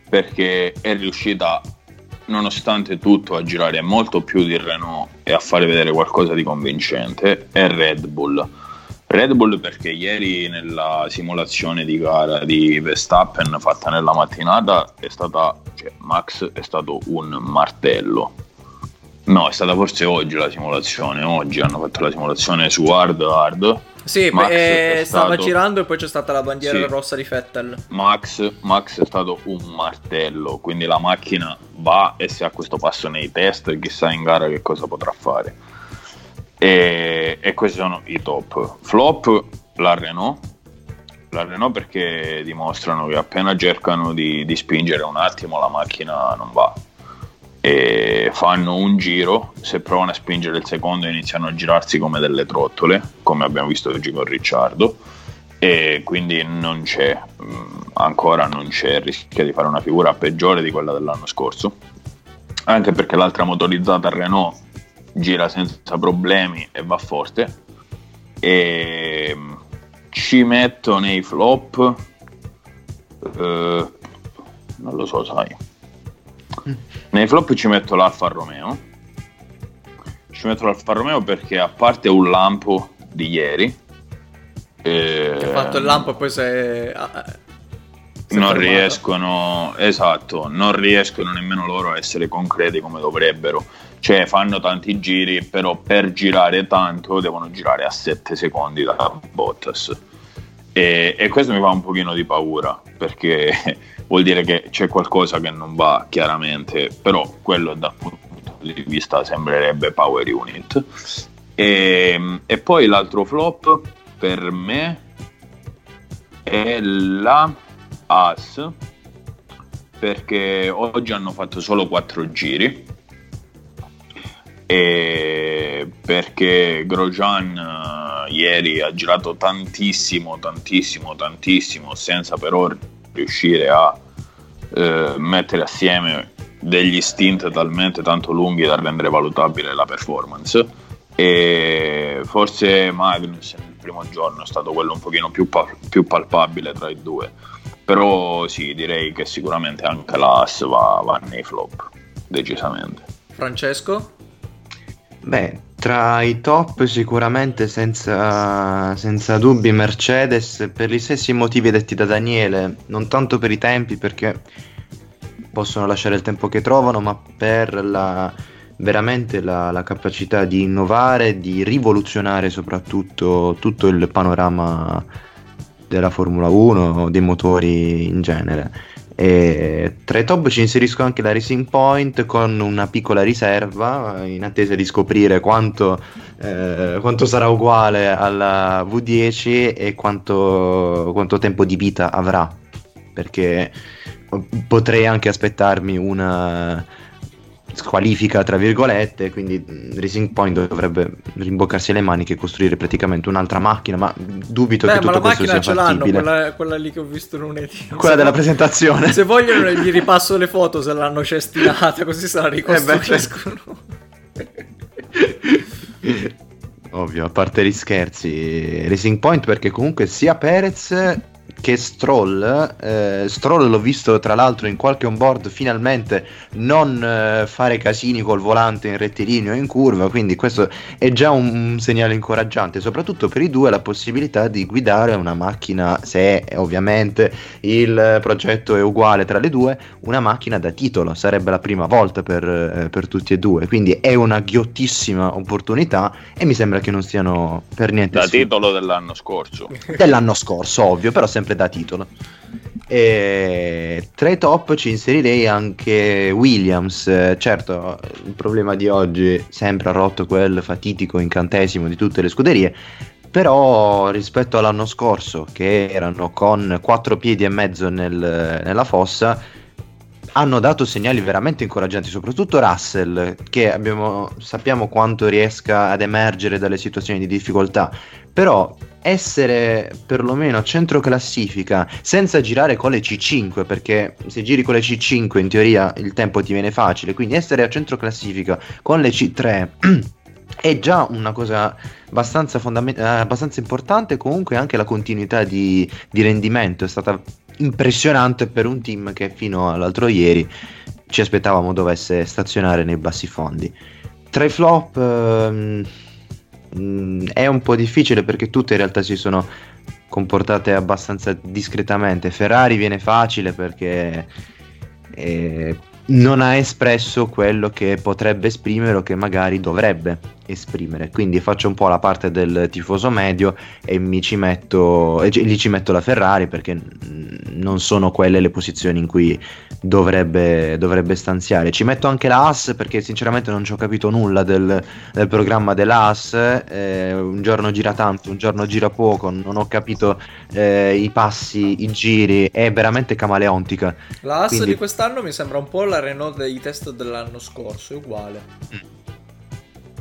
perché è riuscita nonostante tutto a girare molto più di Renault e a fare vedere qualcosa di convincente e Red Bull. Red Bull perché ieri nella simulazione di gara di Verstappen fatta nella mattinata è stata, cioè Max è stato un martello. No, è stata forse oggi la simulazione, oggi hanno fatto la simulazione su Hard Hard sì, eh, stava stato... girando e poi c'è stata la bandiera sì. rossa di Fettel. Max, Max, è stato un martello, quindi la macchina va e se ha questo passo nei test, chissà in gara che cosa potrà fare. E, e questi sono i top. Flop, la Renault. La Renault perché dimostrano che appena cercano di, di spingere un attimo la macchina non va e fanno un giro, se provano a spingere il secondo iniziano a girarsi come delle trottole, come abbiamo visto oggi con Ricciardo, e quindi non c'è, mm, ancora non c'è, rischia di fare una figura peggiore di quella dell'anno scorso, anche perché l'altra motorizzata Renault gira senza problemi e va forte, e mm, ci metto nei flop, eh, non lo so, sai nei flop ci metto l'Alfa Romeo. Ci metto l'Alfa Romeo perché a parte un lampo di ieri, eh, che ha fatto il lampo e poi si è, si non riescono, esatto, non riescono nemmeno loro a essere concreti come dovrebbero. Cioè fanno tanti giri, però per girare tanto devono girare a 7 secondi da Bottas. E, e questo mi fa un pochino di paura perché <laughs> vuol dire che c'è qualcosa che non va chiaramente, però quello dal punto di vista sembrerebbe Power Unit. E, e poi l'altro flop per me è la As perché oggi hanno fatto solo 4 giri e perché Grosjean ieri ha girato tantissimo tantissimo tantissimo senza però riuscire a eh, mettere assieme degli stint talmente tanto lunghi da rendere valutabile la performance. E forse Magnus nel primo giorno è stato quello un pochino più, pa- più palpabile tra i due. Però sì direi che sicuramente anche l'AS va, va nei flop decisamente. Francesco? Beh, tra i top sicuramente senza, senza, dubbi Mercedes per gli stessi motivi detti da Daniele, non tanto per i tempi perché possono lasciare il tempo che trovano, ma per la, veramente la, la capacità di innovare, di rivoluzionare soprattutto tutto il panorama della Formula 1, dei motori in genere. E tra i top ci inserisco anche la Racing Point con una piccola riserva in attesa di scoprire quanto, eh, quanto sarà uguale alla V10 e quanto, quanto tempo di vita avrà. Perché potrei anche aspettarmi una squalifica tra virgolette quindi Racing Point dovrebbe rimboccarsi le maniche e costruire praticamente un'altra macchina ma dubito Beh, che tutto questo sia ce fattibile. l'hanno, quella, quella, lì che ho visto lunedì. <laughs> Quella della presentazione. Se vogliono gli ripasso le foto se l'hanno cestinata così se la ricostruiscono eh beh, <laughs> ovvio a parte gli scherzi Racing Point perché comunque sia Perez che Stroll, eh, Stroll l'ho visto tra l'altro in qualche onboard finalmente non eh, fare casini col volante in rettilineo in curva, quindi questo è già un, un, segnale incoraggiante, soprattutto per i due la possibilità di guidare una macchina, se ovviamente il progetto è uguale tra le due, una macchina da titolo, sarebbe la prima volta per, eh, per tutti e due, quindi è una ghiottissima opportunità e mi sembra che non stiano per niente... Da su... titolo dell'anno scorso. Dell'anno scorso, ovvio, però sempre sempre da titolo. E tra i top ci inserirei anche Williams. Certo, il problema di oggi sempre ha rotto quel fatitico incantesimo di tutte le scuderie. Però rispetto all'anno scorso, che erano con quattro piedi e mezzo nel, nella fossa, hanno dato segnali veramente incoraggianti, soprattutto Russell, che abbiamo, sappiamo quanto riesca ad emergere dalle situazioni di difficoltà, però essere perlomeno a centro classifica senza girare con le C5 perché se giri con le C5 in teoria il tempo ti viene facile. Quindi essere a centro classifica con le C3 <clears throat> è già una cosa abbastanza, fondament- eh, abbastanza importante. Comunque anche la continuità di, di rendimento è stata impressionante per un team che fino all'altro ieri ci aspettavamo dovesse stazionare nei bassi fondi. Tra i flop ehm, Mm, è un po' difficile perché tutte in realtà si sono comportate abbastanza discretamente. Ferrari viene facile perché eh, non ha espresso quello che potrebbe esprimere o che magari dovrebbe esprimere. Quindi faccio un po' la parte del tifoso medio e mi ci metto, e lì ci metto la Ferrari perché non sono quelle le posizioni in cui dovrebbe, dovrebbe stanziare. Ci metto anche la AS perché sinceramente non ci ho capito nulla del, del programma dell'AS. Eh, un giorno gira tanto, un giorno gira poco, non ho capito eh, i passi, i giri, è veramente camaleontica. La AS Quindi... di quest'anno mi sembra un po' la Renault dei test dell'anno scorso, è uguale. Mm.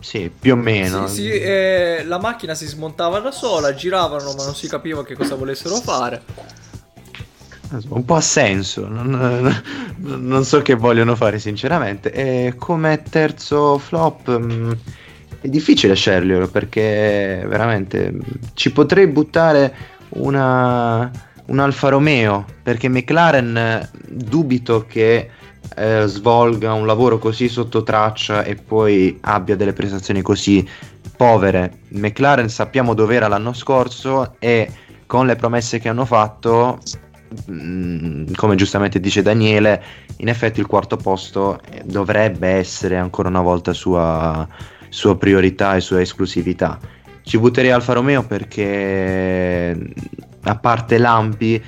Sì, più o meno. Sì, sì, eh, la macchina si smontava da sola, giravano ma non si capiva che cosa volessero fare. Un po' ha senso, non, non so che vogliono fare sinceramente. E come terzo flop mh, mm, è difficile sceglierlo perché veramente ci potrei buttare una, un Alfa Romeo perché McLaren dubito che eh, svolga un lavoro così sotto traccia e poi abbia delle prestazioni così povere. McLaren sappiamo dove era l'anno scorso e con le promesse che hanno fatto, mm, come giustamente dice Daniele, in effetti il quarto posto dovrebbe essere ancora una volta sua, sua priorità e sua esclusività. Ci butterei Alfa Romeo perché a parte Lampi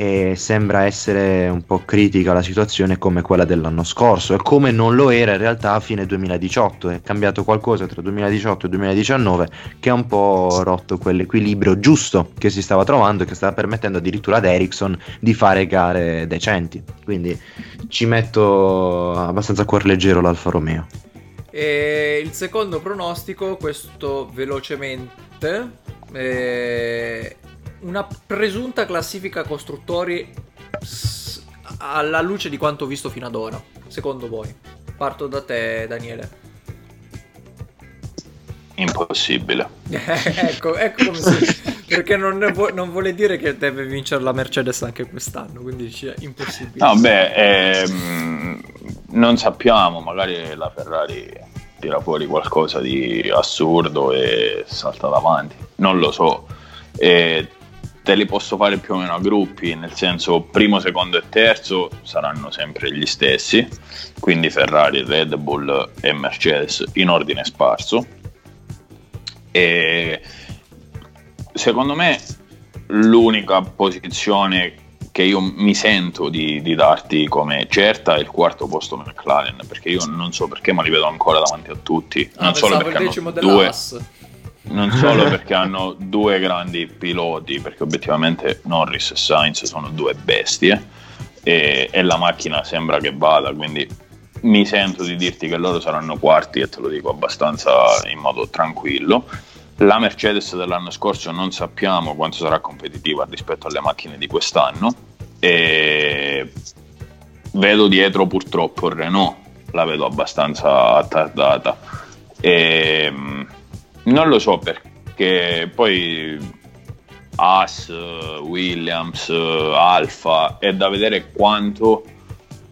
e sembra essere un po' critica la situazione come quella dell'anno scorso. E come non lo era in realtà a fine 2018 è cambiato qualcosa tra 2018 e 2019 che ha un po' rotto quell'equilibrio giusto che si stava trovando e che stava permettendo addirittura ad Ericsson di fare gare decenti. Quindi ci metto abbastanza a cuor leggero l'Alfa Romeo. E il secondo pronostico questo velocemente eh, una presunta classifica costruttori alla luce di quanto visto fino ad ora, secondo voi? Parto da te, Daniele. Impossibile. <laughs> ecco, ecco come si... Perché non, vu- non, vuole dire che deve vincere la Mercedes anche quest'anno, quindi dice impossibile. No, beh, ehm, non sappiamo, magari la Ferrari tira fuori qualcosa di assurdo e salta davanti. Non lo so. E te li posso fare più o meno a gruppi, nel senso primo, secondo e terzo saranno sempre gli stessi, quindi Ferrari, Red Bull e Mercedes in ordine sparso. E secondo me l'unica posizione che io mi sento di, di, darti come certa è il quarto posto McLaren, perché io non so perché, ma li vedo ancora davanti a tutti. Ah, non solo perché hanno due non solo perché hanno due grandi piloti, perché obiettivamente Norris e Sainz sono due bestie e, e, la macchina sembra che vada, quindi mi sento di dirti che loro saranno quarti e te lo dico abbastanza in modo tranquillo. La Mercedes dell'anno scorso non sappiamo quanto sarà competitiva rispetto alle macchine di quest'anno e vedo dietro purtroppo Renault, la vedo abbastanza attardata. E, non lo so perché poi Haas, Williams, Alfa è da vedere quanto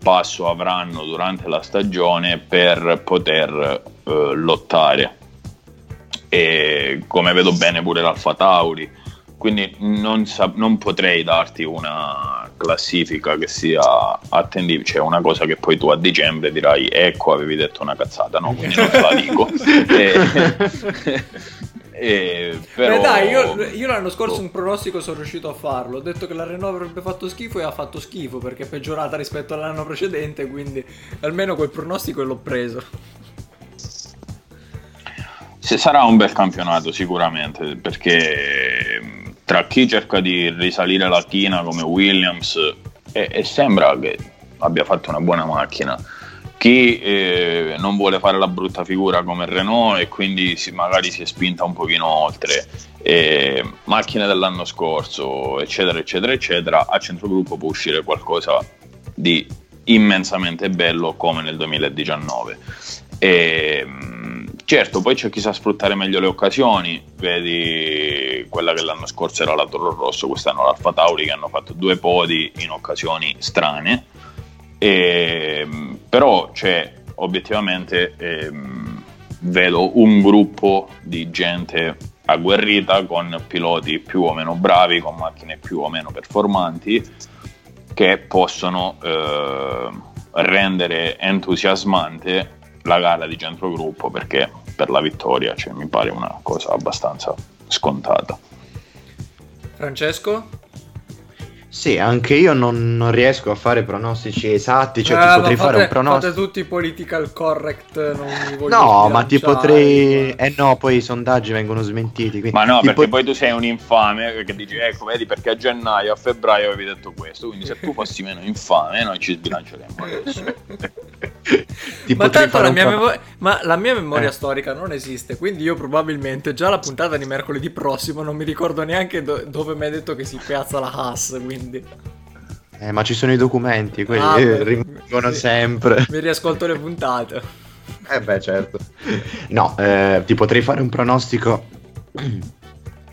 passo avranno durante la stagione per poter eh, lottare. E come vedo bene pure l'Alfa Tauri, quindi non, sa- non, potrei darti una classifica che sia attendibile, cioè una cosa che poi tu a dicembre dirai ecco avevi detto una cazzata, no, quindi non te la dico. e, <laughs> e, però... Beh dai, io, io, l'anno scorso un pronostico sono riuscito a farlo, ho detto che la Renault avrebbe fatto schifo e ha fatto schifo perché è peggiorata rispetto all'anno precedente, quindi almeno quel pronostico l'ho preso. Se sarà un bel campionato sicuramente perché tra chi cerca di risalire la china come Williams e, e sembra che abbia fatto una buona macchina. Chi eh, non vuole fare la brutta figura come Renault e quindi si, magari si è spinta un pochino oltre. Eh, macchine dell'anno scorso eccetera eccetera eccetera a centrogruppo può uscire qualcosa di immensamente bello come nel 2019 e, certo poi c'è chi sa sfruttare meglio le occasioni. Vedi quella che l'anno scorso era la Toro Rosso quest'anno l'Alfa Tauri che hanno fatto due podi in occasioni strane. E, però c'è obiettivamente ehm, vedo un gruppo di gente agguerrita con piloti più o meno bravi, con macchine più o meno performanti che possono eh, rendere entusiasmante la gara di centrogruppo perché per la vittoria cioè, mi pare una cosa abbastanza scontata. Francesco? Sì, anche io non, non, riesco a fare pronostici esatti, cioè eh, ti potrei fare un pronostico. Fate tutti political correct, non mi voglio No, ma ti potrei... Eh no, poi i sondaggi vengono smentiti. Ma no, perché po- poi tu sei un infame che dici, ecco, vedi, perché a gennaio, a febbraio avevi detto questo, quindi se tu fossi meno infame noi ci sbilanceremmo adesso. <laughs> ma tanto la mia, memoria, ma la mia memoria eh. storica non esiste, quindi io probabilmente già la puntata di mercoledì prossimo non mi ricordo neanche do- dove mi hai detto che si piazza la Haas, quindi. Eh, ma ci sono i documenti, quelli ah, rimangono sempre. Mi riascolto le puntate. Eh beh, certo. No, eh, ti potrei fare un pronostico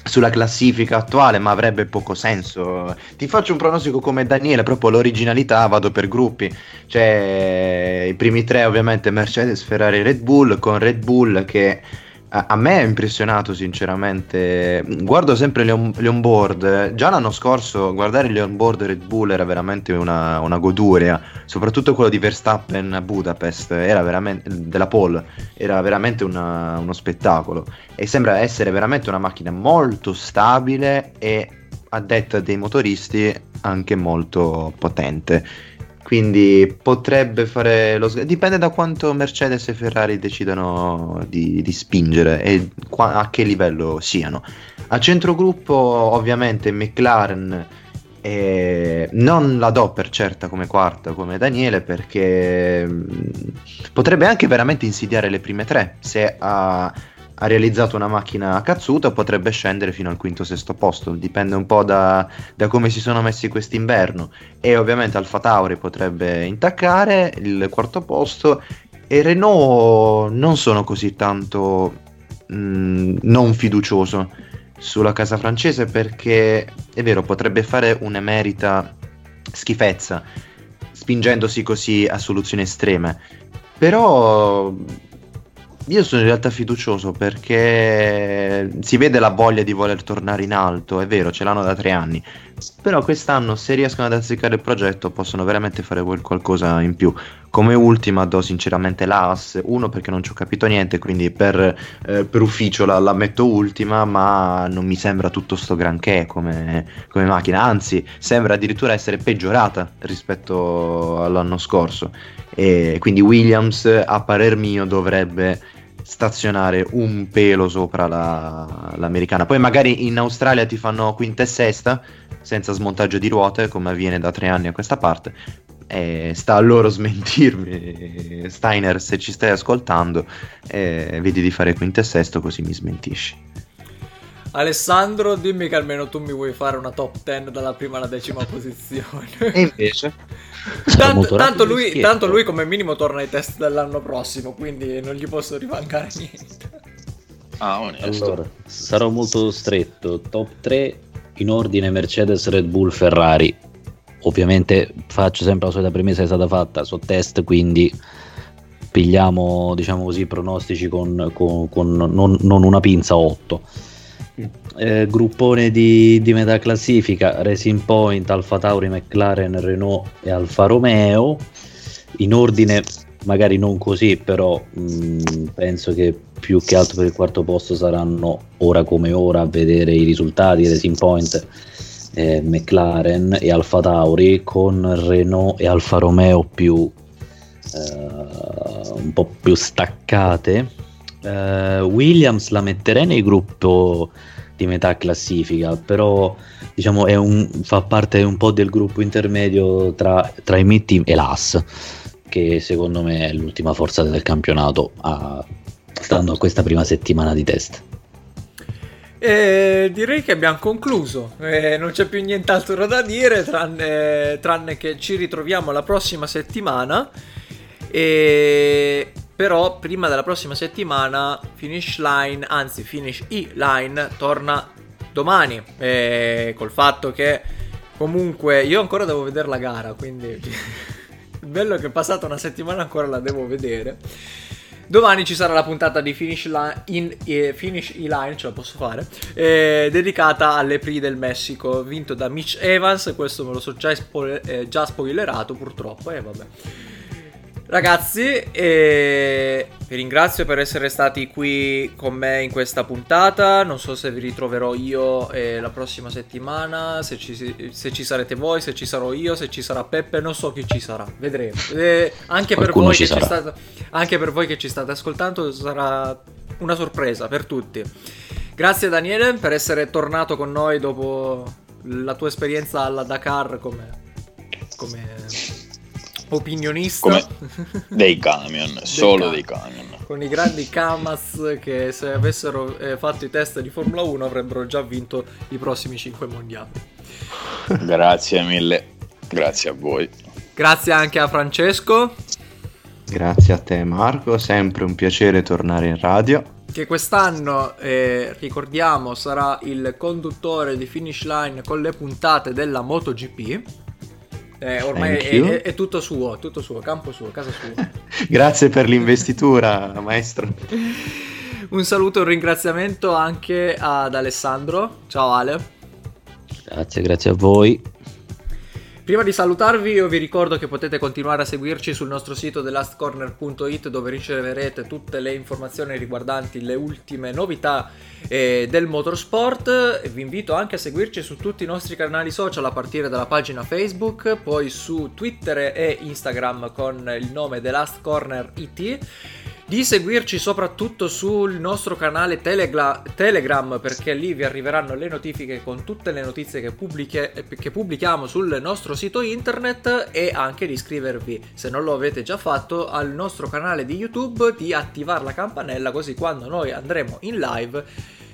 sulla classifica attuale, ma avrebbe poco senso. Ti faccio un pronostico come Daniele, proprio l'originalità, vado per gruppi. Cioè, i primi tre ovviamente Mercedes, Ferrari, Red Bull, con Red Bull che a me è impressionato sinceramente. Guardo sempre le, on- le onboard. Già l'anno scorso guardare le onboard Red Bull era veramente una, una goduria. Soprattutto quello di Verstappen a Budapest della Pole era veramente una, uno spettacolo. E sembra essere veramente una macchina molto stabile e a detta dei motoristi anche molto potente quindi potrebbe fare lo sg- dipende da quanto Mercedes e Ferrari decidono di, di spingere e qua- a che livello siano. A centrogruppo ovviamente McLaren eh, non la do per certa come quarta come Daniele perché mm, potrebbe anche veramente insidiare le prime tre se ha ha realizzato una macchina cazzuta potrebbe scendere fino al quinto sesto posto. Dipende un po' da, da come si sono messi quest'inverno e ovviamente Alfa Tauri potrebbe intaccare il quarto posto. E Renault non sono così tanto mh, mm, non fiducioso sulla casa francese perché è vero potrebbe fare un'emerita schifezza spingendosi così a soluzioni estreme. Però io sono in realtà fiducioso perché si vede la voglia di voler tornare in alto, è vero, ce l'hanno da tre anni, però quest'anno se riescono ad azzeccare il progetto possono veramente fare qualcosa in più. Come ultima do sinceramente l'AS, uno perché non ci ho capito niente, quindi per, eh, per ufficio la, la, metto ultima, ma non mi sembra tutto sto granché come, come macchina, anzi sembra addirittura essere peggiorata rispetto all'anno scorso. E quindi Williams, a parer mio, dovrebbe stazionare un pelo sopra la, l'americana. Poi magari in Australia ti fanno quinta e sesta senza smontaggio di ruote, come avviene da tre anni a questa parte. E sta a loro smentirmi, Steiner, se ci stai ascoltando, eh, vedi di fare quinta e sesto così mi smentisci. <laughs> Alessandro, dimmi che almeno tu mi vuoi fare una top 10 dalla prima alla decima <laughs> posizione. E invece? tanto, tanto, lui, tanto, lui, come minimo torna ai test dell'anno prossimo, quindi non gli posso rimancare <laughs> niente. Ah, onesto. Allora, sarò molto stretto. Top 3 in ordine Mercedes, Red Bull, Ferrari. Ovviamente faccio sempre la solita premessa che è stata fatta, so test, quindi pigliamo diciamo così pronostici con, con, con non, non, una pinza 8 eh, gruppone di, di, metà classifica Racing Point, Alfa Tauri, McLaren, Renault e Alfa Romeo. In ordine magari non così però mh, mm, penso che più che altro per il quarto posto saranno ora come ora a vedere i risultati Racing Point eh, McLaren e Alfa Tauri con Renault e Alfa Romeo più eh, un po' più staccate Uh, Williams la metterei nel gruppo di metà classifica, però diciamo un, fa parte un po' del gruppo intermedio tra, tra i mid-team e l'AS, che secondo me è l'ultima forza del campionato, a, stando a questa prima settimana di test. E direi che abbiamo concluso, eh, non c'è più nient'altro da dire tranne, tranne, che ci ritroviamo la prossima settimana. E però prima della prossima settimana Finish Line, anzi Finish E-Line torna domani, eh, col fatto che comunque io ancora devo vedere la gara, quindi <laughs> bello che è passata una settimana ancora la devo vedere. Domani ci sarà la puntata di Finish, line, in, eh, Finish E-Line, ce la posso fare, eh, dedicata alle Prix del Messico, vinto da Mitch Evans, questo me lo so già, spoiler, eh, già spoilerato purtroppo, e eh, vabbè. Ragazzi, eh, vi ringrazio per essere stati qui con me in questa puntata. Non so se vi ritroverò io eh, la prossima settimana, se ci, se ci, sarete voi, se ci sarò io, se ci sarà Peppe, non so chi ci sarà. Vedremo. Eh, anche, per state, anche per voi che ci state ascoltando sarà una sorpresa per tutti. Grazie Daniele per essere tornato con noi dopo la tua esperienza alla Dakar come... come opinionista Come <laughs> dei camion, solo dei camion. Con i grandi Kamas che se avessero eh, fatto i test di Formula 1 avrebbero già vinto i prossimi 5 mondiali. <laughs> Grazie mille, grazie a voi. Grazie anche a Francesco. Grazie a te Marco, sempre un piacere tornare in radio. Che quest'anno, eh, ricordiamo, sarà il conduttore di Finish Line con le puntate della MotoGP. Eh, ormai è, è, è, tutto suo, tutto suo, campo suo, casa sua. <laughs> grazie per l'investitura, maestro. un saluto e un ringraziamento anche ad Alessandro. Ciao Ale. Grazie, grazie a voi. Prima di salutarvi io vi ricordo che potete continuare a seguirci sul nostro sito thelastcorner.it dove riceverete tutte le informazioni riguardanti le ultime novità eh, del motorsport. Vi invito anche a seguirci su tutti i nostri canali social a partire dalla pagina Facebook, poi su Twitter e Instagram con il nome The Last Corner IT di seguirci soprattutto sul nostro canale Telegra- Telegram perché lì vi arriveranno le notifiche con tutte le notizie che, pubbliche- che, pubblichiamo sul nostro sito internet e anche di iscrivervi. Se non lo avete già fatto al nostro canale di YouTube di attivare la campanella così quando noi andremo in live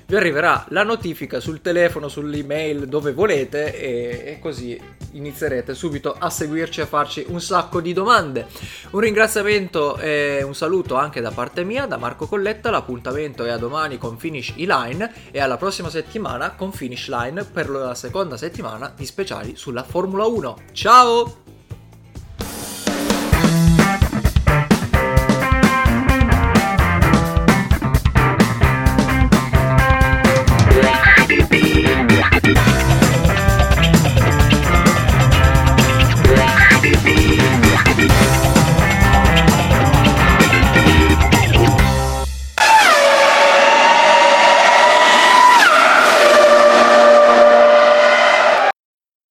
vi arriverà la notifica sul telefono, sull'email, dove volete e, e così inizierete subito a seguirci e a farci un sacco di domande. Un ringraziamento e un saluto anche da parte mia, da Marco Colletta. L'appuntamento è a domani con Finish E-Line e alla prossima settimana con Finish Line per la seconda settimana di speciali sulla Formula 1. Ciao!